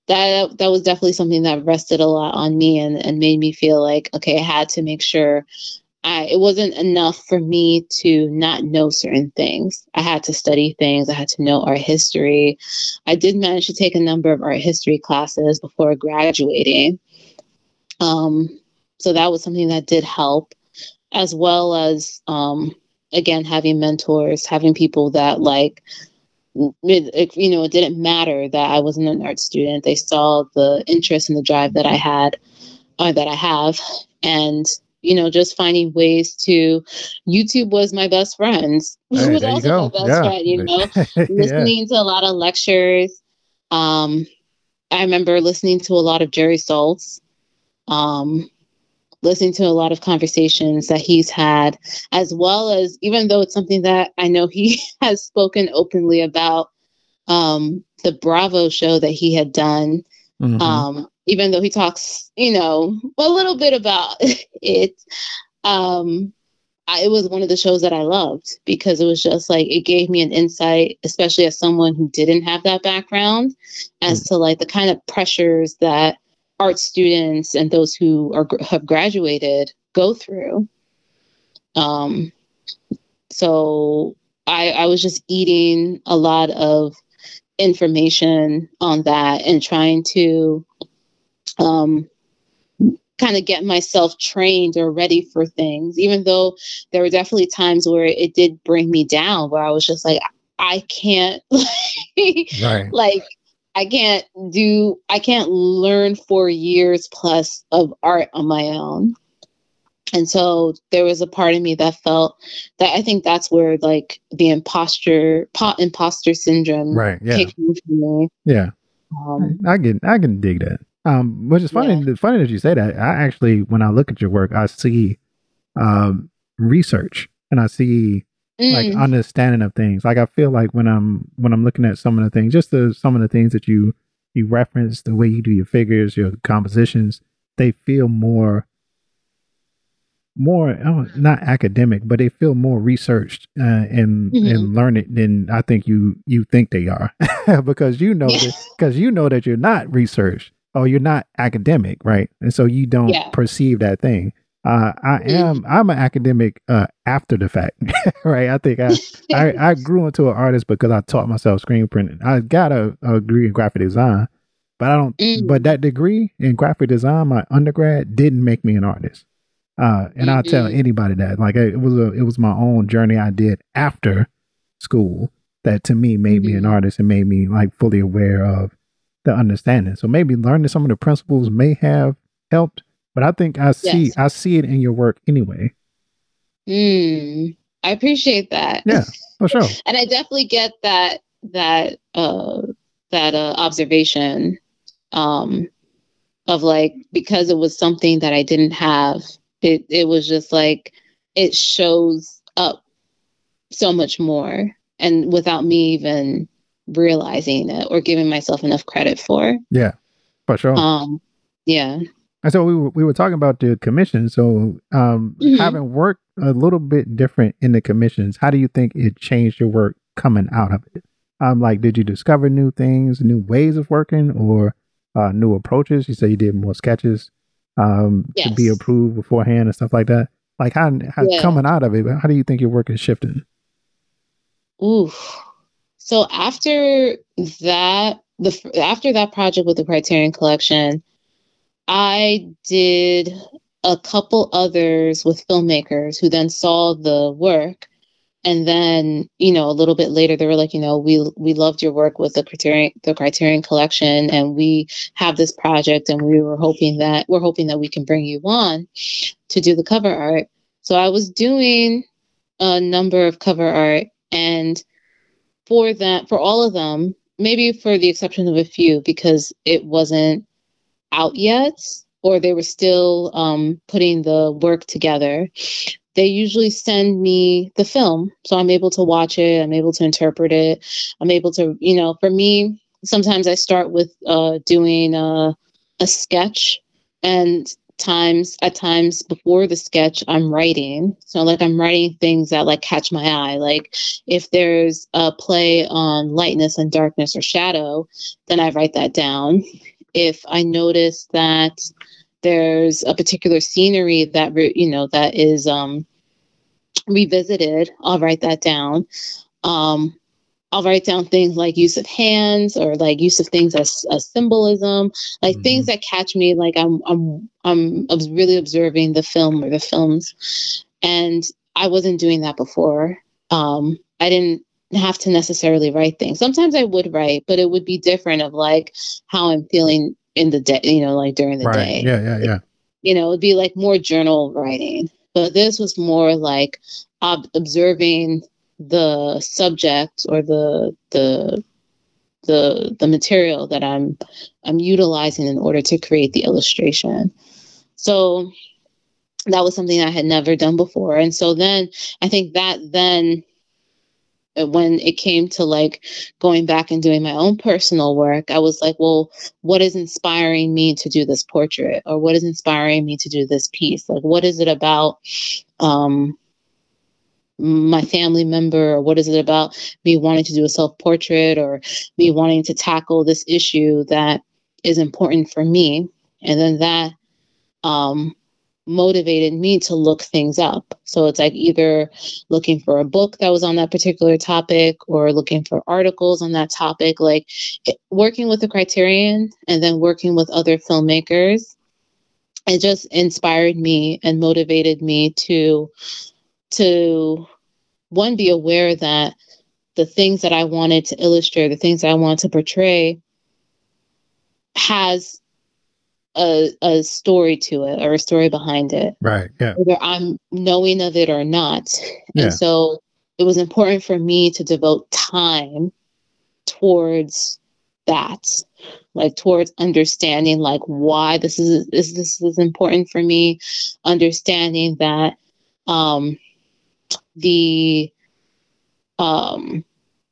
that that was definitely something that rested a lot on me and, and made me feel like okay, I had to make sure I it wasn't enough for me to not know certain things. I had to study things, I had to know art history. I did manage to take a number of art history classes before graduating. Um, so that was something that did help as well as um, again having mentors, having people that like it, you know it didn't matter that I wasn't an art student. They saw the interest and the drive that I had, uh, that I have, and you know just finding ways to. YouTube was my best friend. Was also my best yeah. friend. You know, listening yeah. to a lot of lectures. Um, I remember listening to a lot of Jerry Saltz. Um, listening to a lot of conversations that he's had, as well as even though it's something that I know he has spoken openly about, um, the Bravo show that he had done. Mm-hmm. Um, even though he talks, you know, a little bit about it, um, I, it was one of the shows that I loved because it was just like it gave me an insight, especially as someone who didn't have that background, as mm-hmm. to like the kind of pressures that art students and those who are have graduated go through. Um, so I, I was just eating a lot of information on that and trying to um, kind of get myself trained or ready for things, even though there were definitely times where it did bring me down, where I was just like, I can't, right. like, I can't do, I can't learn for years plus of art on my own. And so there was a part of me that felt that I think that's where like the imposter, pot imposter syndrome, right? Yeah, me. Yeah, um, I can I can dig that. Um, which is funny. Yeah. Funny that you say that. I actually, when I look at your work, I see um, research and I see mm. like understanding of things. Like I feel like when I'm when I'm looking at some of the things, just the some of the things that you you reference, the way you do your figures, your compositions, they feel more more oh, not academic, but they feel more researched uh, and mm-hmm. and learned than I think you you think they are, because you know because you know that you're not researched or you're not academic, right? And so you don't yeah. perceive that thing. Uh, I am I'm an academic uh, after the fact, right? I think I, I, I grew into an artist because I taught myself screen printing. I got a, a degree in graphic design, but I don't. Mm. But that degree in graphic design, my undergrad, didn't make me an artist. Uh, and mm-hmm. I'll tell anybody that like it was a it was my own journey I did after school that to me made mm-hmm. me an mm-hmm. artist and made me like fully aware of the understanding. So maybe learning some of the principles may have helped, but I think I see yes. I see it in your work anyway. Mm, I appreciate that. Yeah, for sure. and I definitely get that that uh that uh observation um of like because it was something that I didn't have it it was just like it shows up so much more and without me even realizing it or giving myself enough credit for. Yeah, for sure. Um, yeah. And so we were, we were talking about the commission. So um, mm-hmm. having worked a little bit different in the commissions, how do you think it changed your work coming out of it? Um, like, did you discover new things, new ways of working, or uh, new approaches? You said you did more sketches um, yes. to be approved beforehand and stuff like that. Like how, how yeah. coming out of it, how do you think your work is shifting? Ooh. So after that, the after that project with the Criterion Collection, I did a couple others with filmmakers who then saw the work. And then you know a little bit later they were like you know we we loved your work with the criterion the criterion collection and we have this project and we were hoping that we're hoping that we can bring you on to do the cover art. So i was doing a number of cover art and for that for all of them maybe for the exception of a few because it wasn't out yet or they were still um, putting the work together they usually send me the film. So I'm able to watch it, I'm able to interpret it. I'm able to, you know, for me, sometimes I start with uh, doing a, a sketch and times at times before the sketch i'm writing so like i'm writing things that like catch my eye like if there's a play on lightness and darkness or shadow then i write that down if i notice that there's a particular scenery that you know that is um revisited i'll write that down. Um i'll write down things like use of hands or like use of things as, as symbolism like mm-hmm. things that catch me like i'm i'm i'm really observing the film or the films. And i wasn't doing that before. Um i didn't have to necessarily write things sometimes i would write but it would be different of like how i'm feeling in the day, you know, like during the right. day. Yeah, yeah, yeah. You know, it'd be like more journal writing, but this was more like ob- observing the subject or the the the the material that I'm I'm utilizing in order to create the illustration. So that was something I had never done before. And so then I think that then when it came to like going back and doing my own personal work, I was like, well, what is inspiring me to do this portrait or what is inspiring me to do this piece? Like, what is it about um, my family member or what is it about me wanting to do a self portrait or me wanting to tackle this issue that is important for me? And then that um, motivated me to look things up. So it's like either looking for a book that was on that particular topic or looking for articles on that topic, like working with the criterion and then working with other filmmakers. It just inspired me and motivated me to to one be aware that the things that I wanted to illustrate, the things I wanted to portray has a, a story to it or a story behind it. Right. Yeah. Whether I'm knowing of it or not. Yeah. And so it was important for me to devote time towards that. Like towards understanding like why this is, is this is important for me, understanding that um the um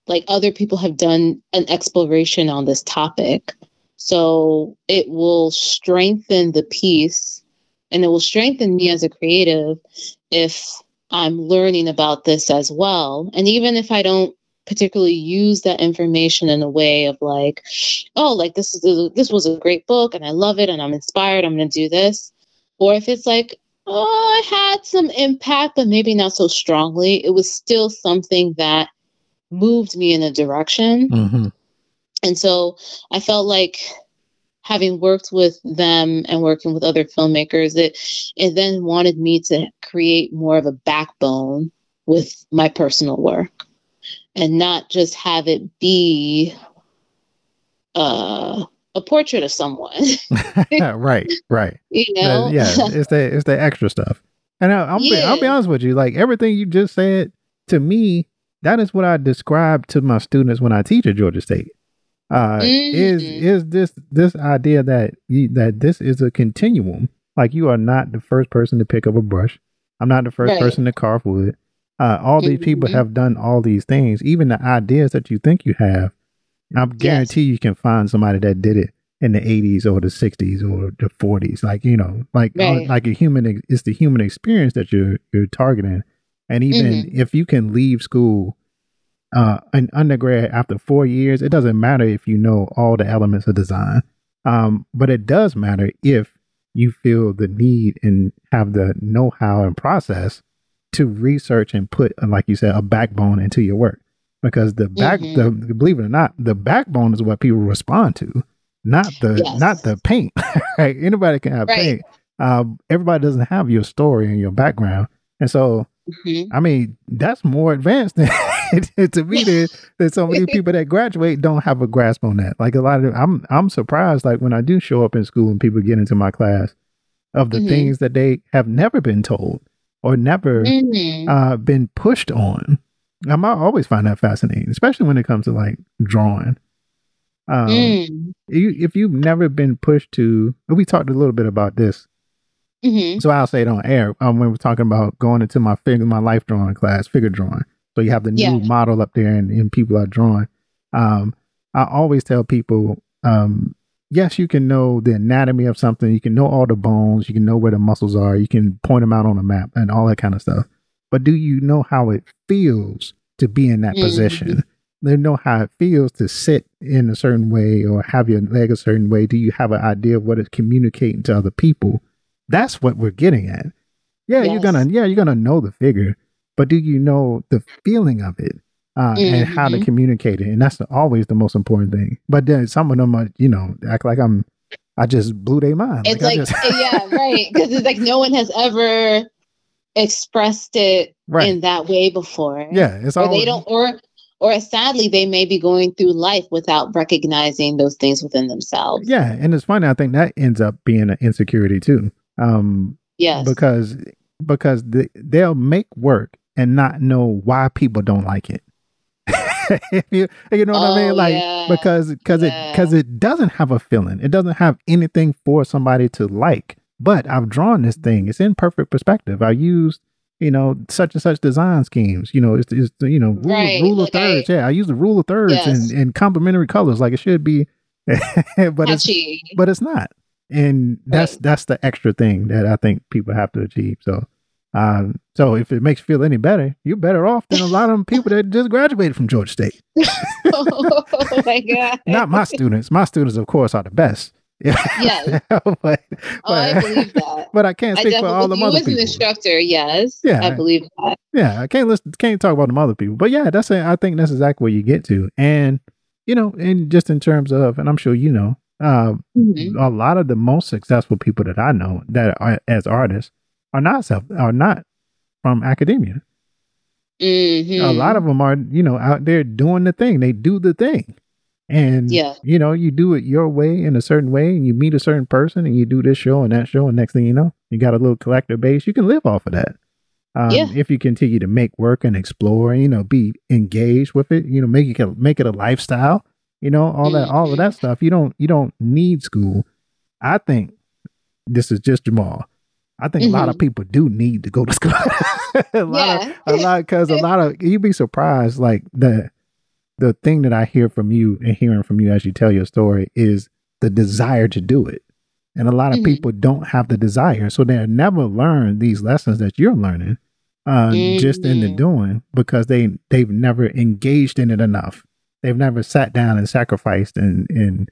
like other people have done an exploration on this topic so it will strengthen the piece and it will strengthen me as a creative if I'm learning about this as well. And even if I don't particularly use that information in a way of like, oh, like this is this was a great book and I love it and I'm inspired, I'm to do this. Or if it's like, oh, I had some impact, but maybe not so strongly, it was still something that moved me in a direction. Mm-hmm. And so I felt like having worked with them and working with other filmmakers, it it then wanted me to create more of a backbone with my personal work and not just have it be uh, a portrait of someone. right. Right. you know? Yeah. It's the it's the extra stuff. And I, I'll be I'll be honest with you. Like everything you just said to me, that is what I describe to my students when I teach at Georgia State. Uh, Is Mhm. is this this idea that you, that this is a continuum? Like you are not the first person to pick up a brush. I'm not the first Right. person to carve wood. Uh, all these people Mhm. have done all these things. Even the ideas that you think you have, I guarantee you can find somebody that did it in the 80s or the 60s or the 40s. Like you know, like Right. like a human. It's the human experience that you're you're targeting. And even Mm-hmm. if you can leave school uh, an undergrad after four years, it doesn't matter if you know all the elements of design. Um, but it does matter if you feel the need and have the know how and process to research and put, like you said, a backbone into your work. Because the back, Mhm. the believe it or not, the backbone is what people respond to, not the Yes. not the paint. right? Anybody can have Right. paint. Um, everybody doesn't have your story and your background, and so Mhm. I mean, that's more advanced than to me than, than so many people that graduate don't have a grasp on that. Like a lot of I'm I'm surprised like when I do show up in school and people get into my class of the Mhm. things that they have never been told or never Mhm. uh, been pushed on. I'm, I always find that fascinating, especially when it comes to like drawing. Um, Mm. you, if you've never been pushed to, we talked a little bit about this Mhm. so I'll say it on air um, when we're talking about going into my figure, my life drawing class, figure drawing. So you have the new Yeah. model up there, and, and people are drawing. Um, I always tell people, um, yes, you can know the anatomy of something, you can know all the bones, you can know where the muscles are, you can point them out on a map, and all that kind of stuff. But do you know how it feels to be in that Mhm. position? They know how it feels to sit in a certain way or have your leg a certain way. Do you have an idea of what it's communicating to other people? That's what we're getting at. Yeah, you're gonna yeah, you're gonna know the figure, but do you know the feeling of it uh, and how to Mhm. communicate it? And that's always the most important thing. But then some of them are, you know, act like I'm, I just blew their mind. It's I like, just, yeah, right. Because it's like no one has ever expressed it right, in that way before. yeah, it's all they don't, or, or sadly, they may be going through life without recognizing those things within themselves. Yeah, and it's funny. I think that ends up being an insecurity too, um, Yes. because because the, they'll make work and not know why people don't like it. If you, you know what I mean? Oh, Like yeah. because because it because it doesn't have a feeling. It doesn't have anything for somebody to like. But I've drawn this thing. It's in perfect perspective. I used you know such and such design schemes. You know, it's, it's you know rule, Right, rule of like I- thirds. yeah, I use the rule of thirds Yes. and, and complementary colors like it should be. but it's but it's not and that's Right. that's the extra thing that i think people have to achieve so um so if it makes you feel any better you're better off than a lot of people that just graduated from georgia state oh my god. not my students my students of course are the best Yeah. but, but, Oh, I believe that. but I can't I speak for all the you other as an instructor, yes. Yeah. I believe that. Yeah, I can't listen, can't talk about them other people, but yeah, that's a, I think that's exactly where you get to, and you know, and just in terms of, and I'm sure you know, uh, Mhm. a lot of the most successful people that I know that are as artists are not self are not from academia. Mhm. A lot of them are, you know, out there doing the thing. They do the thing, and Yeah. you know, you do it your way in a certain way, and you meet a certain person, and you do this show and that show, and next thing you know, you got a little collector base. You can live off of that. Um, Yeah. If you continue to make work and explore, you know, be engaged with it, you know, make it make it a lifestyle. You know, all that, all of that stuff. You don't, you don't need school. I think this is just Jamal. I think a lot of people do need to go to school. a lot Yeah. of, a lot, because a lot of you'd be surprised. Like the the thing that I hear from you and hearing from you as you tell your story is the desire to do it. And a lot of Mhm. people don't have the desire, so they'll never learn these lessons that you're learning, uh, just in the Mhm. doing because they they've never engaged in it enough. They've never sat down and sacrificed and and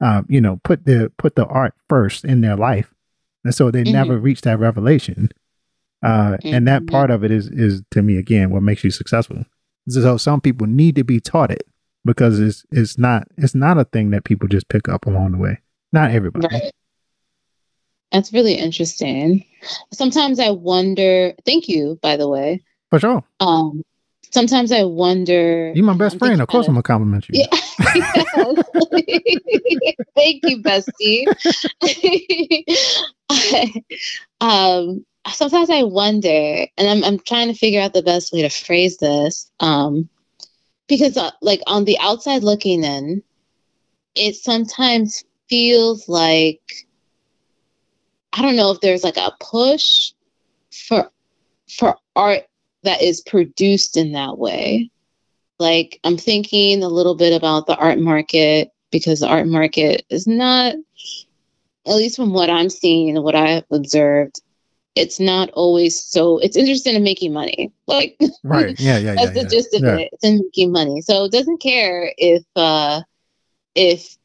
uh, you know put the put the art first in their life, and so they Mhm. never reach that revelation. Uh, and that Mhm. part of it is is to me again what makes you successful. So some people need to be taught it because it's it's not it's not a thing that people just pick up along the way. Not everybody. Right. That's really interesting. Sometimes I wonder. Thank you, by the way. For sure. Um, sometimes I wonder. You're my best I'm friend. Of course about I'm gonna compliment you. Yeah. Thank you, bestie. um, sometimes I wonder, and I'm I'm trying to figure out the best way to phrase this. Um, because uh, like on the outside looking in, it sometimes feels like I don't know if there's like a push for for art that is produced in that way like i'm thinking a little bit about the art market because the art market is not at least from what i'm seeing and what i've observed it's not always so it's interested in making money like Right. Yeah. Yeah. that's yeah, the yeah. gist of Yeah. it it's in making money so it doesn't care if uh if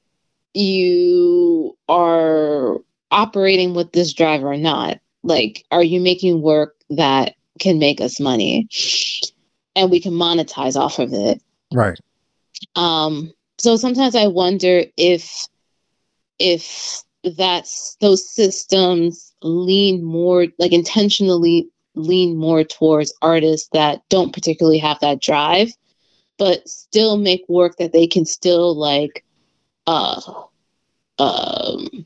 you are operating with this drive or not like are you making work that can make us money and we can monetize off of it Right. um so sometimes i wonder if if that's those systems lean more like intentionally lean more towards artists that don't particularly have that drive but still make work that they can still like uh um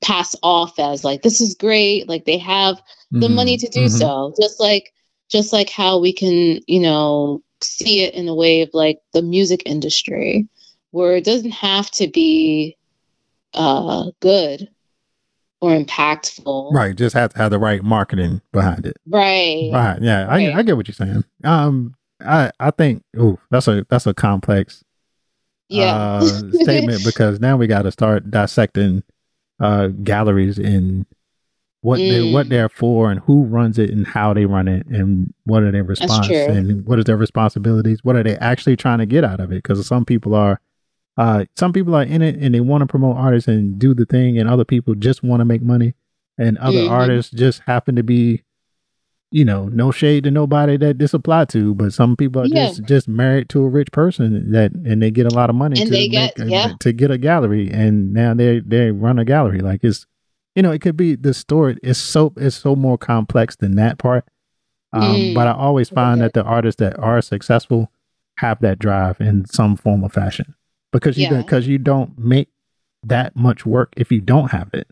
pass off as like this is great like they have the money to do Mhm. so just like just like how we can you know see it in a way of like the music industry where it doesn't have to be uh good or impactful Right. Just have to have the right marketing behind it. right Right. Yeah. Right. I, I get what you're saying. Um, I, I think, oh, that's a, that's a complex, yeah uh, statement because now we got to start dissecting, uh, galleries and what they, Mm. what they're for and who runs it and how they run it and what are their response and what is their responsibilities? What are they actually trying to get out of it? Because some people are, uh, some people are in it and they want to promote artists and do the thing, and other people just want to make money, and other Mhm. artists just happen to be, you know, no shade to nobody that this apply to, but some people are Yeah. just just married to a rich person that and they get a lot of money And to they get- make a- yeah. to get a gallery, and now they they run a gallery like it's, you know, it could be the story is so it's so more complex than that part. Um, Mm. But I always find Okay. that the artists that are successful have that drive in some form of fashion because you Yeah. because you don't make that much work if you don't have it.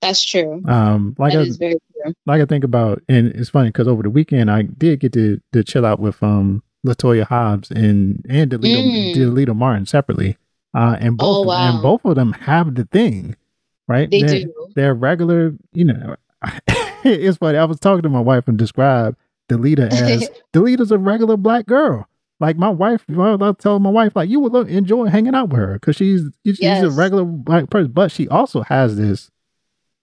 That's true Um, like that I, is very true like I think about, and it's funny because over the weekend I did get to to chill out with um Latoya Hobbs and and Delita Mm. Delita Martin separately, uh, and both Oh, wow. and both of them have the thing, right? they they're, do They're regular, you know. it's funny. I was talking to my wife and described Delita as Delita's a regular black girl. Like my wife, I'll tell my wife like you would enjoy hanging out with her because she's she's a regular black person, but she also has this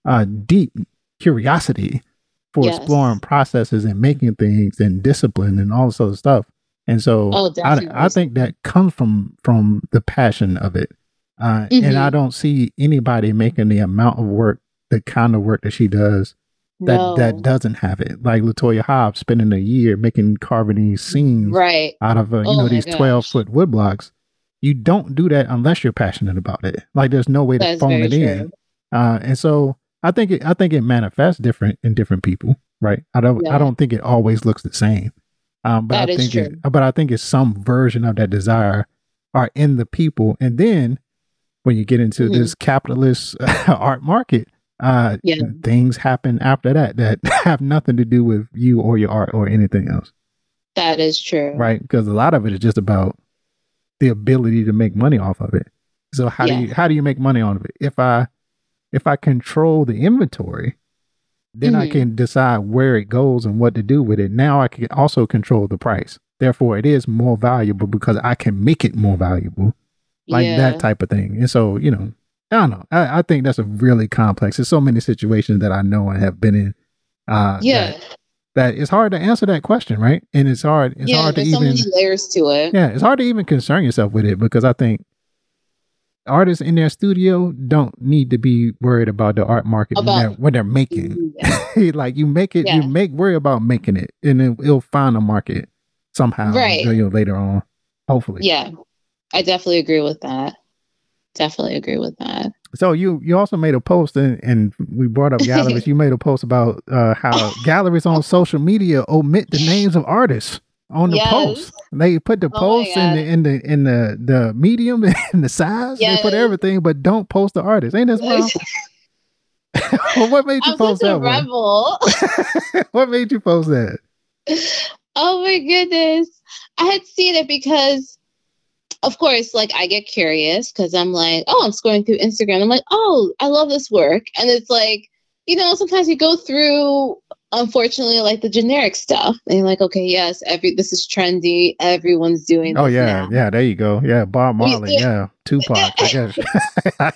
uh, deep curiosity for Yes. exploring processes and making things and discipline and all this other stuff. And so Oh, I. I think that comes from from the passion of it. Uh, Mhm. And I don't see anybody making the amount of work, the kind of work that she does that no. that doesn't have it. Like Latoya Hobbs spending a year making carving these scenes right. out of uh, you Oh know these gosh. twelve foot wood blocks. You don't do that unless you're passionate about it. Like there's no way to phone it in. Uh, and so I think it, I think it manifests different in different people, right? I don't I don't think it always looks the same. Um, but That I think it, but I think it's some version of that desire are in the people, and then when you get into Mhm. this capitalist art market, uh, Yeah. things happen after that that have nothing to do with you or your art or anything else, That is true. right? Because a lot of it is just about the ability to make money off of it. So how do you how do you make money on of it? If I if I control the inventory, then I Mhm. can decide where it goes and what to do with it. Now I can also control the price. Therefore, it is more valuable because I can make it more valuable, like yeah. that type of thing. And so, you know, I don't know. I, I think that's a really complex. There's so many situations that I know and have been in. Uh, Yeah. that, that it's hard to answer that question, right? And it's hard. It's yeah. hard to There's so even. many layers to it. Yeah, it's hard to even concern yourself with it because I think artists in their studio don't need to be worried about the art market when, they're, when they're making. Yeah. like you make it, you make worry about making it, and then it'll find a market somehow. Right. You know, later on, hopefully. Yeah. I definitely agree with that. Definitely agree with that. So you you also made a post, and, and we brought up galleries. you made a post about uh, how galleries on social media omit the names of artists on the Yes. post. They put the Oh post in the in the in the the medium and the size. They put everything, but don't post the artist. Ain't this wild? well, what made you I'm post that one? rebel. what made you post that? oh my goodness. I had seen it because, of course, like I get curious because I'm like, oh, I'm scrolling through Instagram. I'm like, oh, I love this work. And it's like, you know, sometimes you go through, unfortunately, like the generic stuff. And like, okay, yes, every this is trendy. Everyone's doing Oh yeah, now. yeah. There you go. Yeah, Bob Marley. Yeah, Tupac. I guess.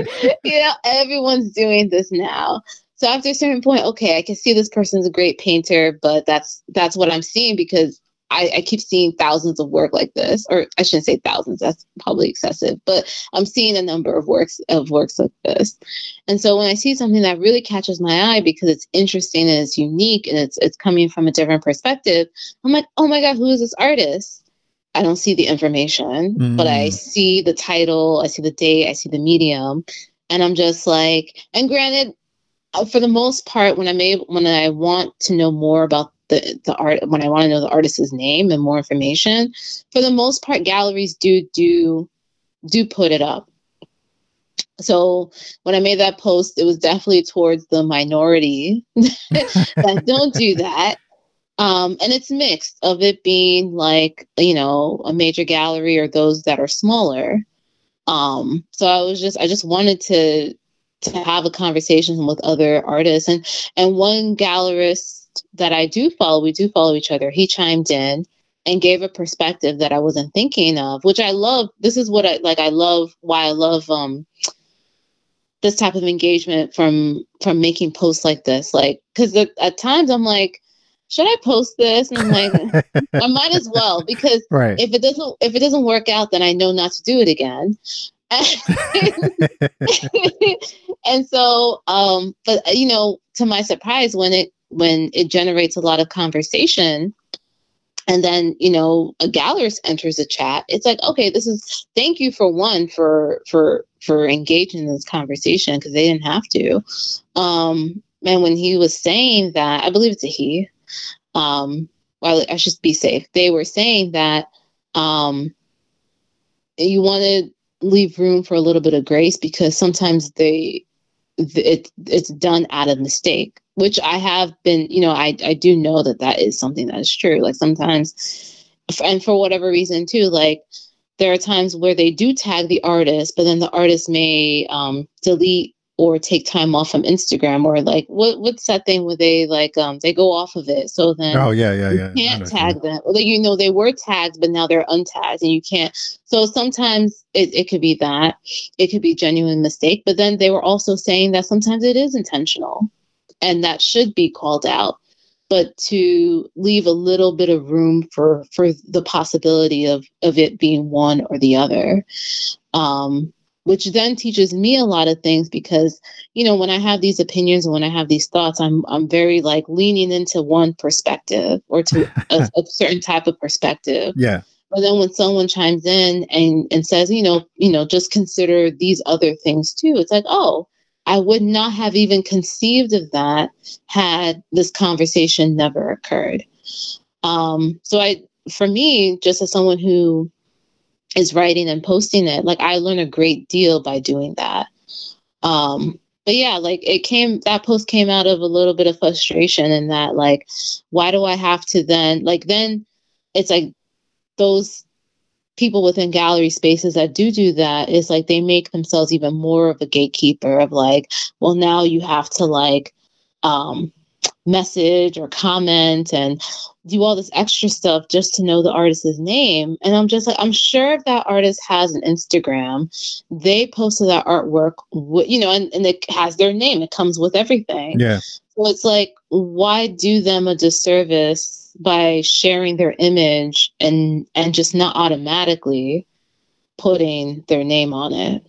You know, everyone's doing this now. So after a certain point, okay, I can see this person's a great painter, but that's that's what I'm seeing because I, I keep seeing thousands of work like this, or I shouldn't say thousands, that's probably excessive, but I'm seeing a number of works of works like this. And so when I see something that really catches my eye because it's interesting and it's unique and it's it's coming from a different perspective, I'm like, oh my God, who is this artist? I don't see the information, but I Mm. see the title, I see the date, I see the medium, and I'm just like, and granted, uh, for the most part, when I'm able, when I want to know more about the the art, when I want to know the artist's name and more information, for the most part, galleries do do do put it up. So when I made that post, it was definitely towards the minority that don't do that. Um, and it's mixed of it being like, you know, a major gallery or those that are smaller. Um, so I was just I just wanted to to have a conversation with other artists and and one gallerist that I do follow, we do follow each other, he chimed in and gave a perspective that I wasn't thinking of, which I love. This is what I like I love why I love um this type of engagement from from making posts like this. Like because at times I'm like, should I post this? And I'm like, I might as well because right. if it doesn't if it doesn't work out, then I know not to do it again. and so, um, but you know, to my surprise, when it when it generates a lot of conversation, and then you know a gallerist enters a chat, it's like, okay, this is thank you for one for for for engaging in this conversation because they didn't have to. Um, and when he was saying that, I believe it's a he. Um, well, I should be safe. They were saying that um, you want to leave room for a little bit of grace because sometimes they it it's done out of mistake which i have been you know i i do know that that is something that is true like sometimes and for whatever reason too like there are times where they do tag the artist but then the artist may um delete or take time off from instagram or like what what's that thing where they like um they go off of it so then oh yeah, yeah, yeah. you can't tag them. Well, you know, they were tagged, but now they're untagged and you can't. So sometimes it, it could be that. It could be genuine mistake. But then they were also saying that sometimes it is intentional and that should be called out. But to leave a little bit of room for for the possibility of of it being one or the other. Um, which then teaches me a lot of things because you know when i have these opinions and when i have these thoughts i'm i'm very like leaning into one perspective or to a, a certain type of perspective Yeah. but then when someone chimes in and and says you know you know just consider these other things too it's like oh i would not have even conceived of that had this conversation never occurred. Um so i for me just as someone who is writing and posting it like i learn a great deal by doing that. Um but yeah like it came that post came out of a little bit of frustration and that like why do i have to then like then it's like those people within gallery spaces that do do that is like they make themselves even more of a gatekeeper of like well now you have to like um message or comment and do all this extra stuff just to know the artist's name. And I'm just like, I'm sure if that artist has an Instagram, they posted that artwork, w- you know, and, and it has their name, it comes with everything. Yeah. So it's like, why do them a disservice by sharing their image and and just not automatically putting their name on it?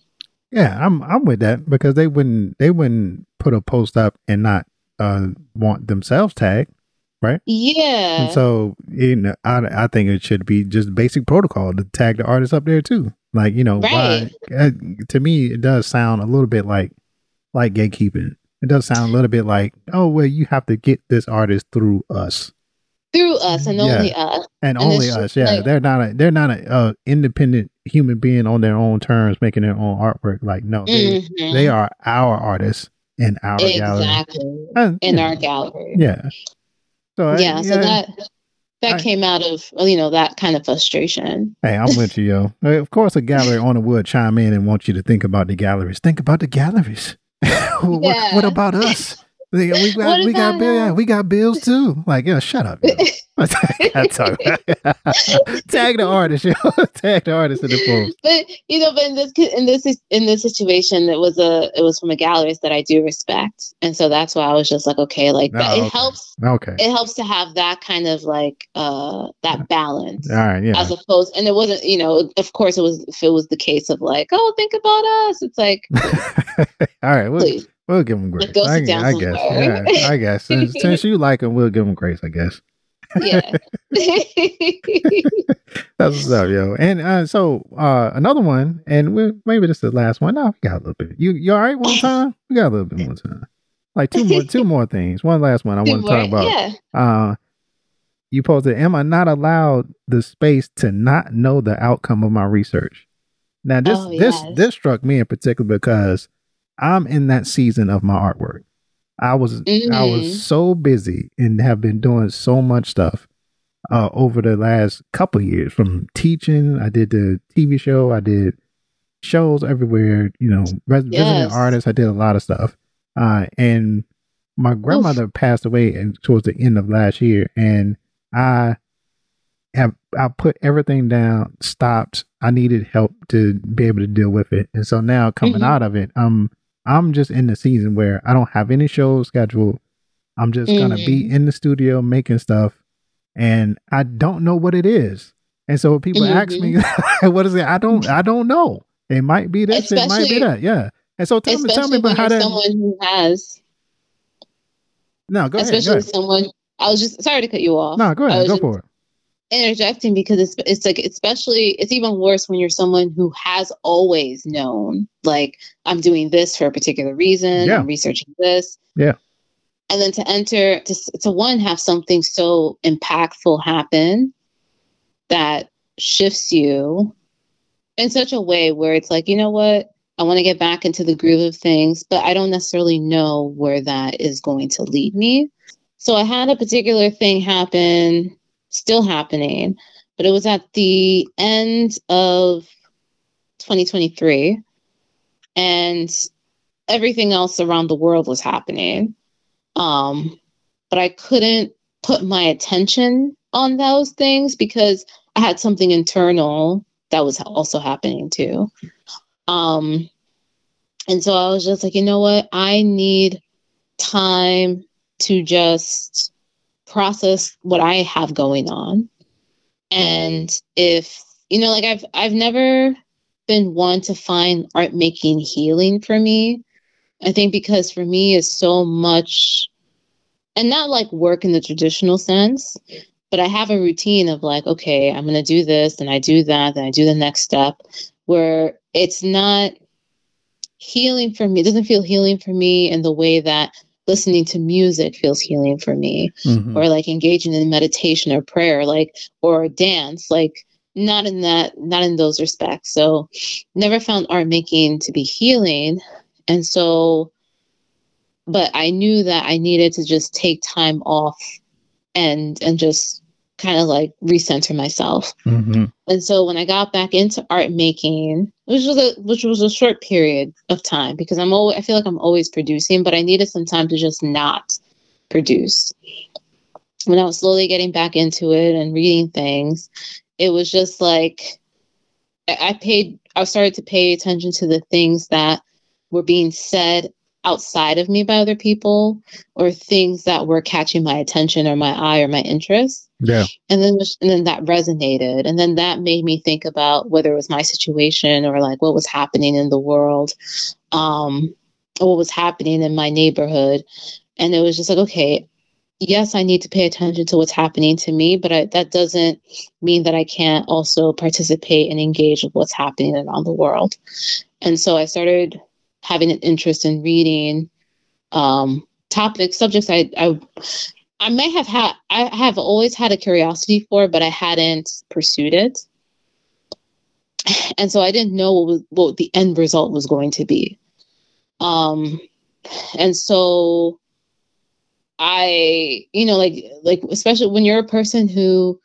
Yeah, I'm I'm with that because they wouldn't they wouldn't put a post up and not uh want themselves tagged. Right? Yeah. And so, you know, I I think it should be just basic protocol to tag the artist up there too. Like, you know, why uh, to me it does sound a little bit like like gatekeeping. It does sound a little bit like, oh well, you have to get this artist through us Through us and Yeah. only us. and, And only us. Yeah, like- they're not a they're not a uh, independent human being on their own terms, making their own artwork. Like, no, they Mhm. they are our artists in our gallery. exactly Uh, in yeah. our gallery. yeah. So I- yeah, so that that I- came out of well, you know that kind of frustration. Hey, I'm with you, yo. Of course, a gallery owner would chime in and want you to think about the galleries. Think about the galleries. what, what about us? We got we got bill, yeah, we got bills too. Like, yeah, shut up. Yo. I talk. Tag the artist, yo. Tag the artist in the post. but you know, but in this in this in this situation, it was a it was from a gallerist that I do respect, and so that's why I was just like, okay, like that, Oh, it okay. helps. Okay. It helps to have that kind of like uh that balance. All right. Yeah. As opposed, and it wasn't, you know, of course, it was. If it was the case of like, oh, think about us, it's like, All right. We'll, please, we'll give them grace. I, I guess. Yeah. I guess. Since, since you like them, we'll give them grace. I guess. yeah. That's what's up, yo. And uh, so uh, another one, and we're maybe this is the last one. No, we got a little bit. You you all right? One time, we got a little bit more time. Like two more, two more things. One last one I want to talk about. Yeah. Uh, you posted, "Am I not allowed the space to not know the outcome of my research?" Now this Oh, this yes. this struck me in particular because I'm in that season of my artwork. I was I Mhm. was so busy and have been doing so much stuff uh, over the last couple of years. From teaching, I did the TV show, I did shows everywhere. You know, res- visiting Yes. artists. I did a lot of stuff. Uh, and my grandmother passed away in, towards the end of last year, and I have I put everything down, stopped. I needed help to be able to deal with it, and so now coming Mhm. out of it, um, I'm just in the season where I don't have any shows scheduled. I'm just gonna be mm-hmm. in the studio making stuff, and I don't know what it is. And so when people ask me, mm-hmm. "What is it?" I don't. I don't know. It might be this. it might be that. Yeah. And so tell me, tell me about how that. someone who has, no, go ahead. Especially ahead. someone. I was just sorry to cut you off. No, go ahead. Go just for it. Interjecting because it's it's like especially it's even worse when you're someone who has always known like I'm doing this for a particular reason. Yeah. I'm researching this. Yeah. And then to enter to to one have something so impactful happen that shifts you in such a way where it's like, you know what? I want to get back into the groove of things, but I don't necessarily know where that is going to lead me. So I had a particular thing happen, still happening, but it was at the end of 2023 and everything else around the world was happening. Um, but I couldn't put my attention on those things because I had something internal that was also happening too. Um, and so I was just like, you know what? I need time to just process what I have going on. And if, you know, like I've I've never been one to find art making healing for me. I think because for me it's so much and not like work in the traditional sense, but I have a routine of like, okay, I'm to do this, and I do that, then I do the next step, where it's not healing for me. It doesn't feel healing for me in the way that listening to music feels healing for me, mm-hmm. or like engaging in meditation or prayer, like, or dance, like, not in that, not in those respects. So, never found art making to be healing. And so, but I knew that I needed to just take time off and and just kind of like recenter myself. Mm-hmm. And so when I got back into art making, which was a which was a short period of time because I'm always I feel like I'm always producing, but I needed some time to just not produce. When I was slowly getting back into it and reading things, it was just like I paid I started to pay attention to the things that were being said outside of me by other people or things that were catching my attention or my eye or my interest. Yeah. And then and then that resonated and then that made me think about whether it was my situation or like what was happening in the world um what was happening in my neighborhood and it was just like okay yes I need to pay attention to what's happening to me but I, that doesn't mean that I can't also participate and engage with what's happening around the world. And so I started having an interest in reading um, topics, subjects I, I I may have had I have always had a curiosity for, but I hadn't pursued it. And so I didn't know what, was, what the end result was going to be. Um, and so I, you know, like like especially when you're a person who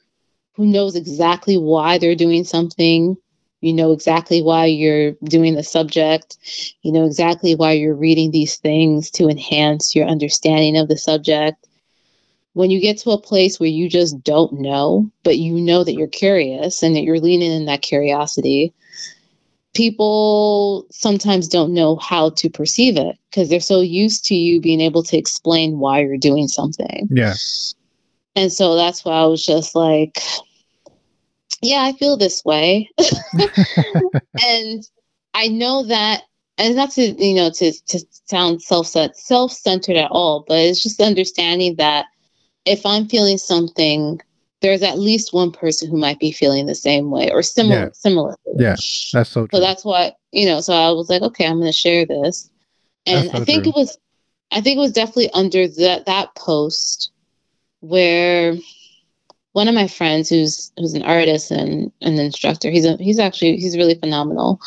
who knows exactly why they're doing something you know exactly why you're doing the subject. You know exactly why you're reading these things to enhance your understanding of the subject. When you get to a place where you just don't know, but you know that you're curious and that you're leaning in that curiosity, people sometimes don't know how to perceive it because they're so used to you being able to explain why you're doing something. Yeah. And so that's why I was just like, yeah, I feel this way. and I know that and not to you know to to sound self self centered at all, but it's just understanding that if I'm feeling something, there's at least one person who might be feeling the same way or similar yeah. similar. Yeah, that's so. True. So that's why you know. So I was like, okay, I'm going to share this, and so I think true. it was, I think it was definitely under that that post where one of my friends who's who's an artist and an instructor he's a he's actually he's really phenomenal.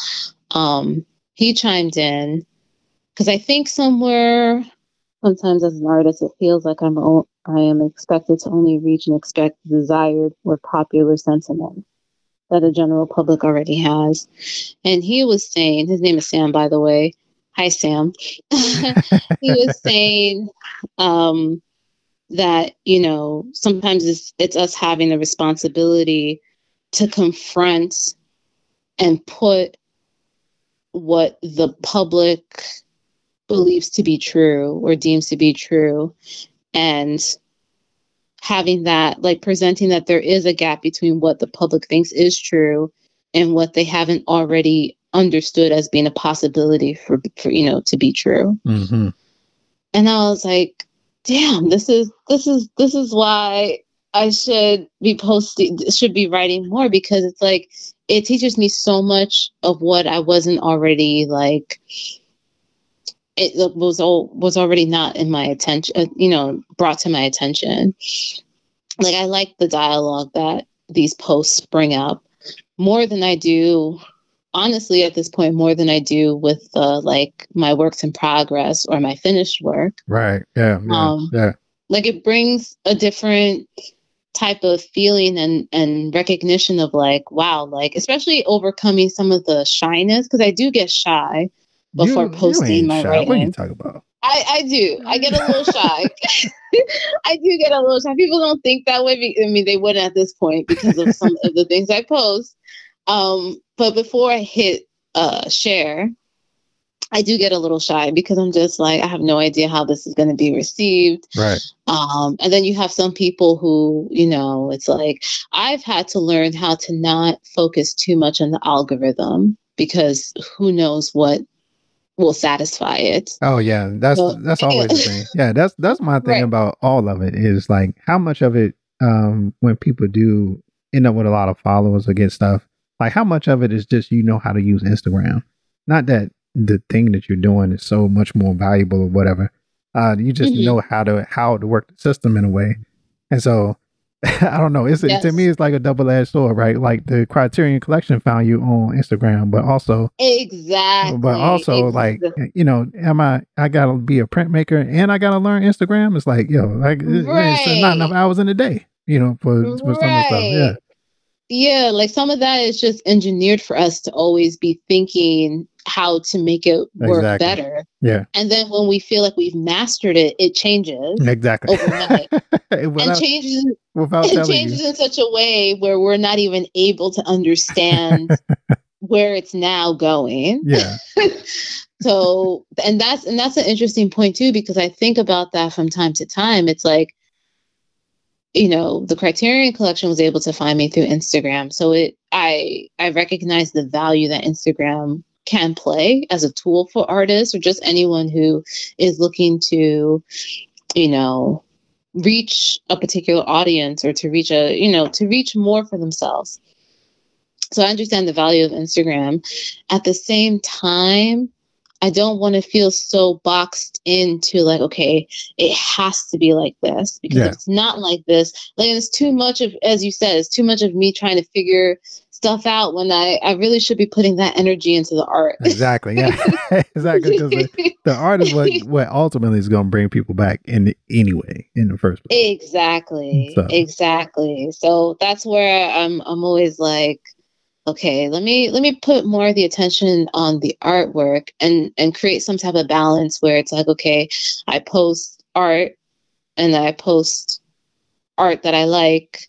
Um he chimed in because i think somewhere sometimes as an artist it feels like i'm o- i am expected to only reach and expect desired or popular sentiment that the general public already has. And he was saying his name is sam by the way. Hi sam. He was saying um that you know sometimes it's it's us having the responsibility to confront and put what the public believes to be true or deems to be true and having that like presenting that there is a gap between what the public thinks is true and what they haven't already understood as being a possibility for, for you know to be true mm-hmm. and i was like damn, this is this is this is why I should be posting should be writing more because it's like it teaches me so much of what I wasn't already like it was all was already not in my attention uh, you know brought to my attention. Like i like the dialogue that these posts bring up more than i do honestly at this point more than I do with uh, like my works in progress or my finished work. Right. Yeah. Yeah. Um, yeah. Like it brings a different type of feeling and and recognition of like wow like especially overcoming some of the shyness because I do get shy before you, posting you my shy. writing. What are you talking about? I, I do. I get a little shy. I do get a little shy. People don't think that way. I mean, they wouldn't at this point because of some of the things I post. Um, but before I hit uh, share, I do get a little shy because I'm just like, I have no idea how this is going to be received. Right. Um, and then you have some people who, you know, it's like, I've had to learn how to not focus too much on the algorithm because who knows what will satisfy it. Oh yeah, that's So- that's always the thing. Yeah, that's that's my thing Right. about all of it is like how much of it um when people do end up with a lot of followers or get stuff, like how much of it is just you know how to use Instagram. Not that the thing that you're doing is so much more valuable or whatever. Uh you just Mhm. know how to how to work the system in a way. And so I don't know. It's to me it's like a double edged sword, right? Like the Criterion Collection found you on Instagram, but also Exactly. but also like you know am i i gotta be a printmaker and i gotta learn instagram it's like yo like it- it's not enough hours in a day you know for, for some of the stuff yeah Right. Yeah, like some of that is just engineered for us to always be thinking how to make it work Exactly. better. yeah And then when we feel like we've mastered it, it changes exactly overnight. and changes without it changes you in such a way where we're not even able to understand where it's now going. yeah so and that's and that's an interesting point too because i think about that from time to time it's like you know the criterion collection was able to find me through instagram. So it i i recognize the value that instagram can play as a tool for artists or just anyone who is looking to you know reach a particular audience or to reach a you know to reach more for themselves. So i understand the value of instagram. At the same time I don't want to feel so boxed into like, okay, it has to be like this because Yeah. it's not like this, like it's too much of, as you said, it's too much of me trying to figure stuff out when I, I really should be putting that energy into the art. exactly. Yeah. Exactly. Because the, the art is what what ultimately is going to bring people back in anyway in the first place. Exactly, So- exactly. So that's where I'm, I'm always like, okay, let me let me put more of the attention on the artwork and and create some type of balance where it's like, okay, I post art and I post art that I like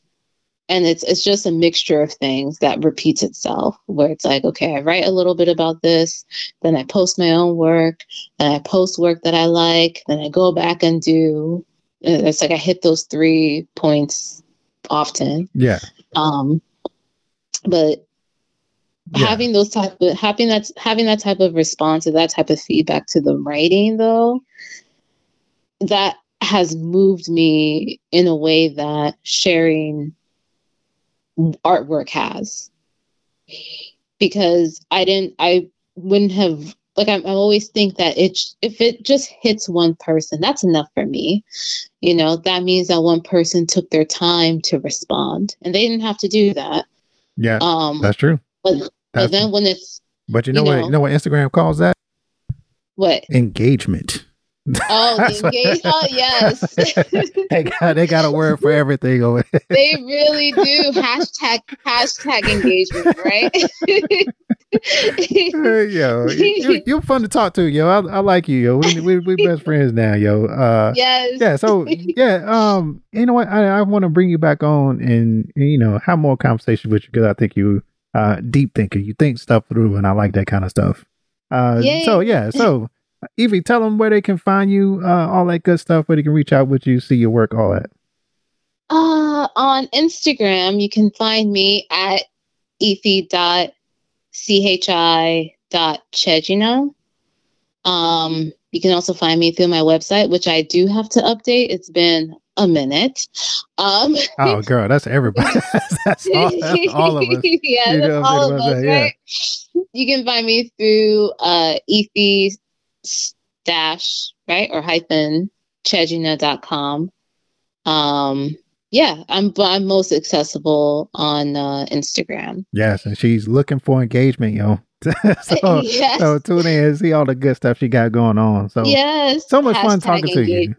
and it's it's just a mixture of things that repeats itself where it's like okay i write a little bit about this then i post my own work then i post work that i like then i go back and do uh, it's like i hit those three points often. Yeah. Um but Yeah. having those type of having that having that type of response or that type of feedback to the writing though that has moved me in a way that sharing artwork has. Because i didn't i wouldn't have like I, I always think that it if it just hits one person that's enough for me. You know that means that one person took their time to respond and they didn't have to do that. Yeah um that's true. but, but then when it's but you know you what know- you know what instagram calls that what engagement oh That's engage oh yes they got they got a word for everything over there. they really do hashtag hashtag engagement right yo, you, you're fun to talk to, yo. I, I like you, yo. We we we best friends now, yo. Uh, yes yeah. So yeah, um, you know what? I, I want to bring you back on and you know have more conversation with you because I think you uh deep thinker. You think stuff through, and I like that kind of stuff. Uh, so yeah, so Ify, tell them where they can find you, uh, all that good stuff, where they can reach out with you, see your work, all that. Uh, on Instagram, you can find me at ify.chi.chiejina. Um, you can also find me through my website, which I do have to update. It's been a minute. Um, Oh, girl, that's everybody. that's, all, that's all of us. yeah, You that's all of us, yeah. right? You can find me through uh, ify dash right or hyphen chiejina.com. Um, yeah, I'm but I'm most accessible on uh, Instagram. Yes, and she's looking for engagement, yo. so, yes. so tune in and see all the good stuff she got going on. So yes. so much fun Hashtag talking to you.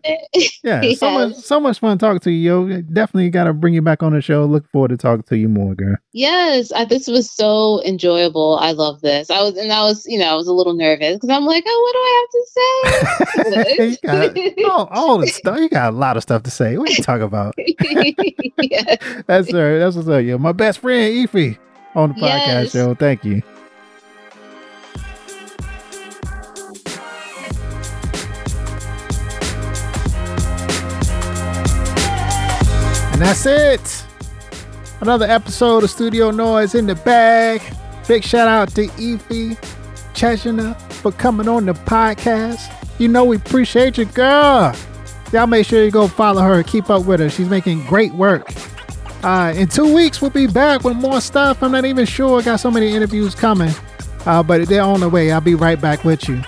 yeah, so much so much fun talking to you, yo. Definitely got to bring you back on the show. Look forward to talking to you more, girl. Yes, I, this was so enjoyable. I love this. I was, and I was, you know, I was a little nervous because I'm like, oh, what do I have to you got all, all the stuff. You got a lot of stuff to say. What you talking about? say? yes. That's her. That's what's up, yo. My best friend Ify on the podcast Yes. show. Thank you. That's it. Another episode of Studio Noise in the bag. Big shout out to Ify Chiejina for coming on the podcast. You know we appreciate you, girl. Y'all make sure you go follow her, keep up with her. She's making great work. Uh, in two weeks, we'll be back with more stuff. I'm not even sure. I got so many interviews coming, uh, but they're on the way. I'll be right back with you.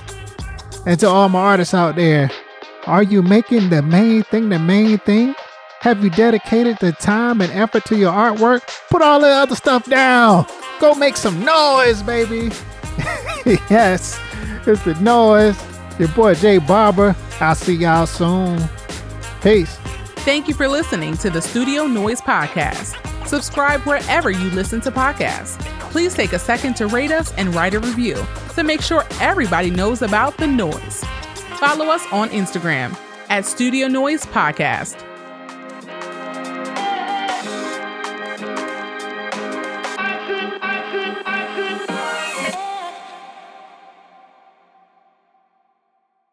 And to all my artists out there, are you making the main thing the main thing? Have you dedicated the time and effort to your artwork? Put all the other stuff down. Go make some noise, baby. yes, it's the noise. Your boy Jay Barber. I'll see y'all soon. Peace. Thank you for listening to the Studio Noise Podcast. Subscribe wherever you listen to podcasts. Please take a second to rate us and write a review to make sure everybody knows about the noise. Follow us on Instagram at Studio Noise Podcast.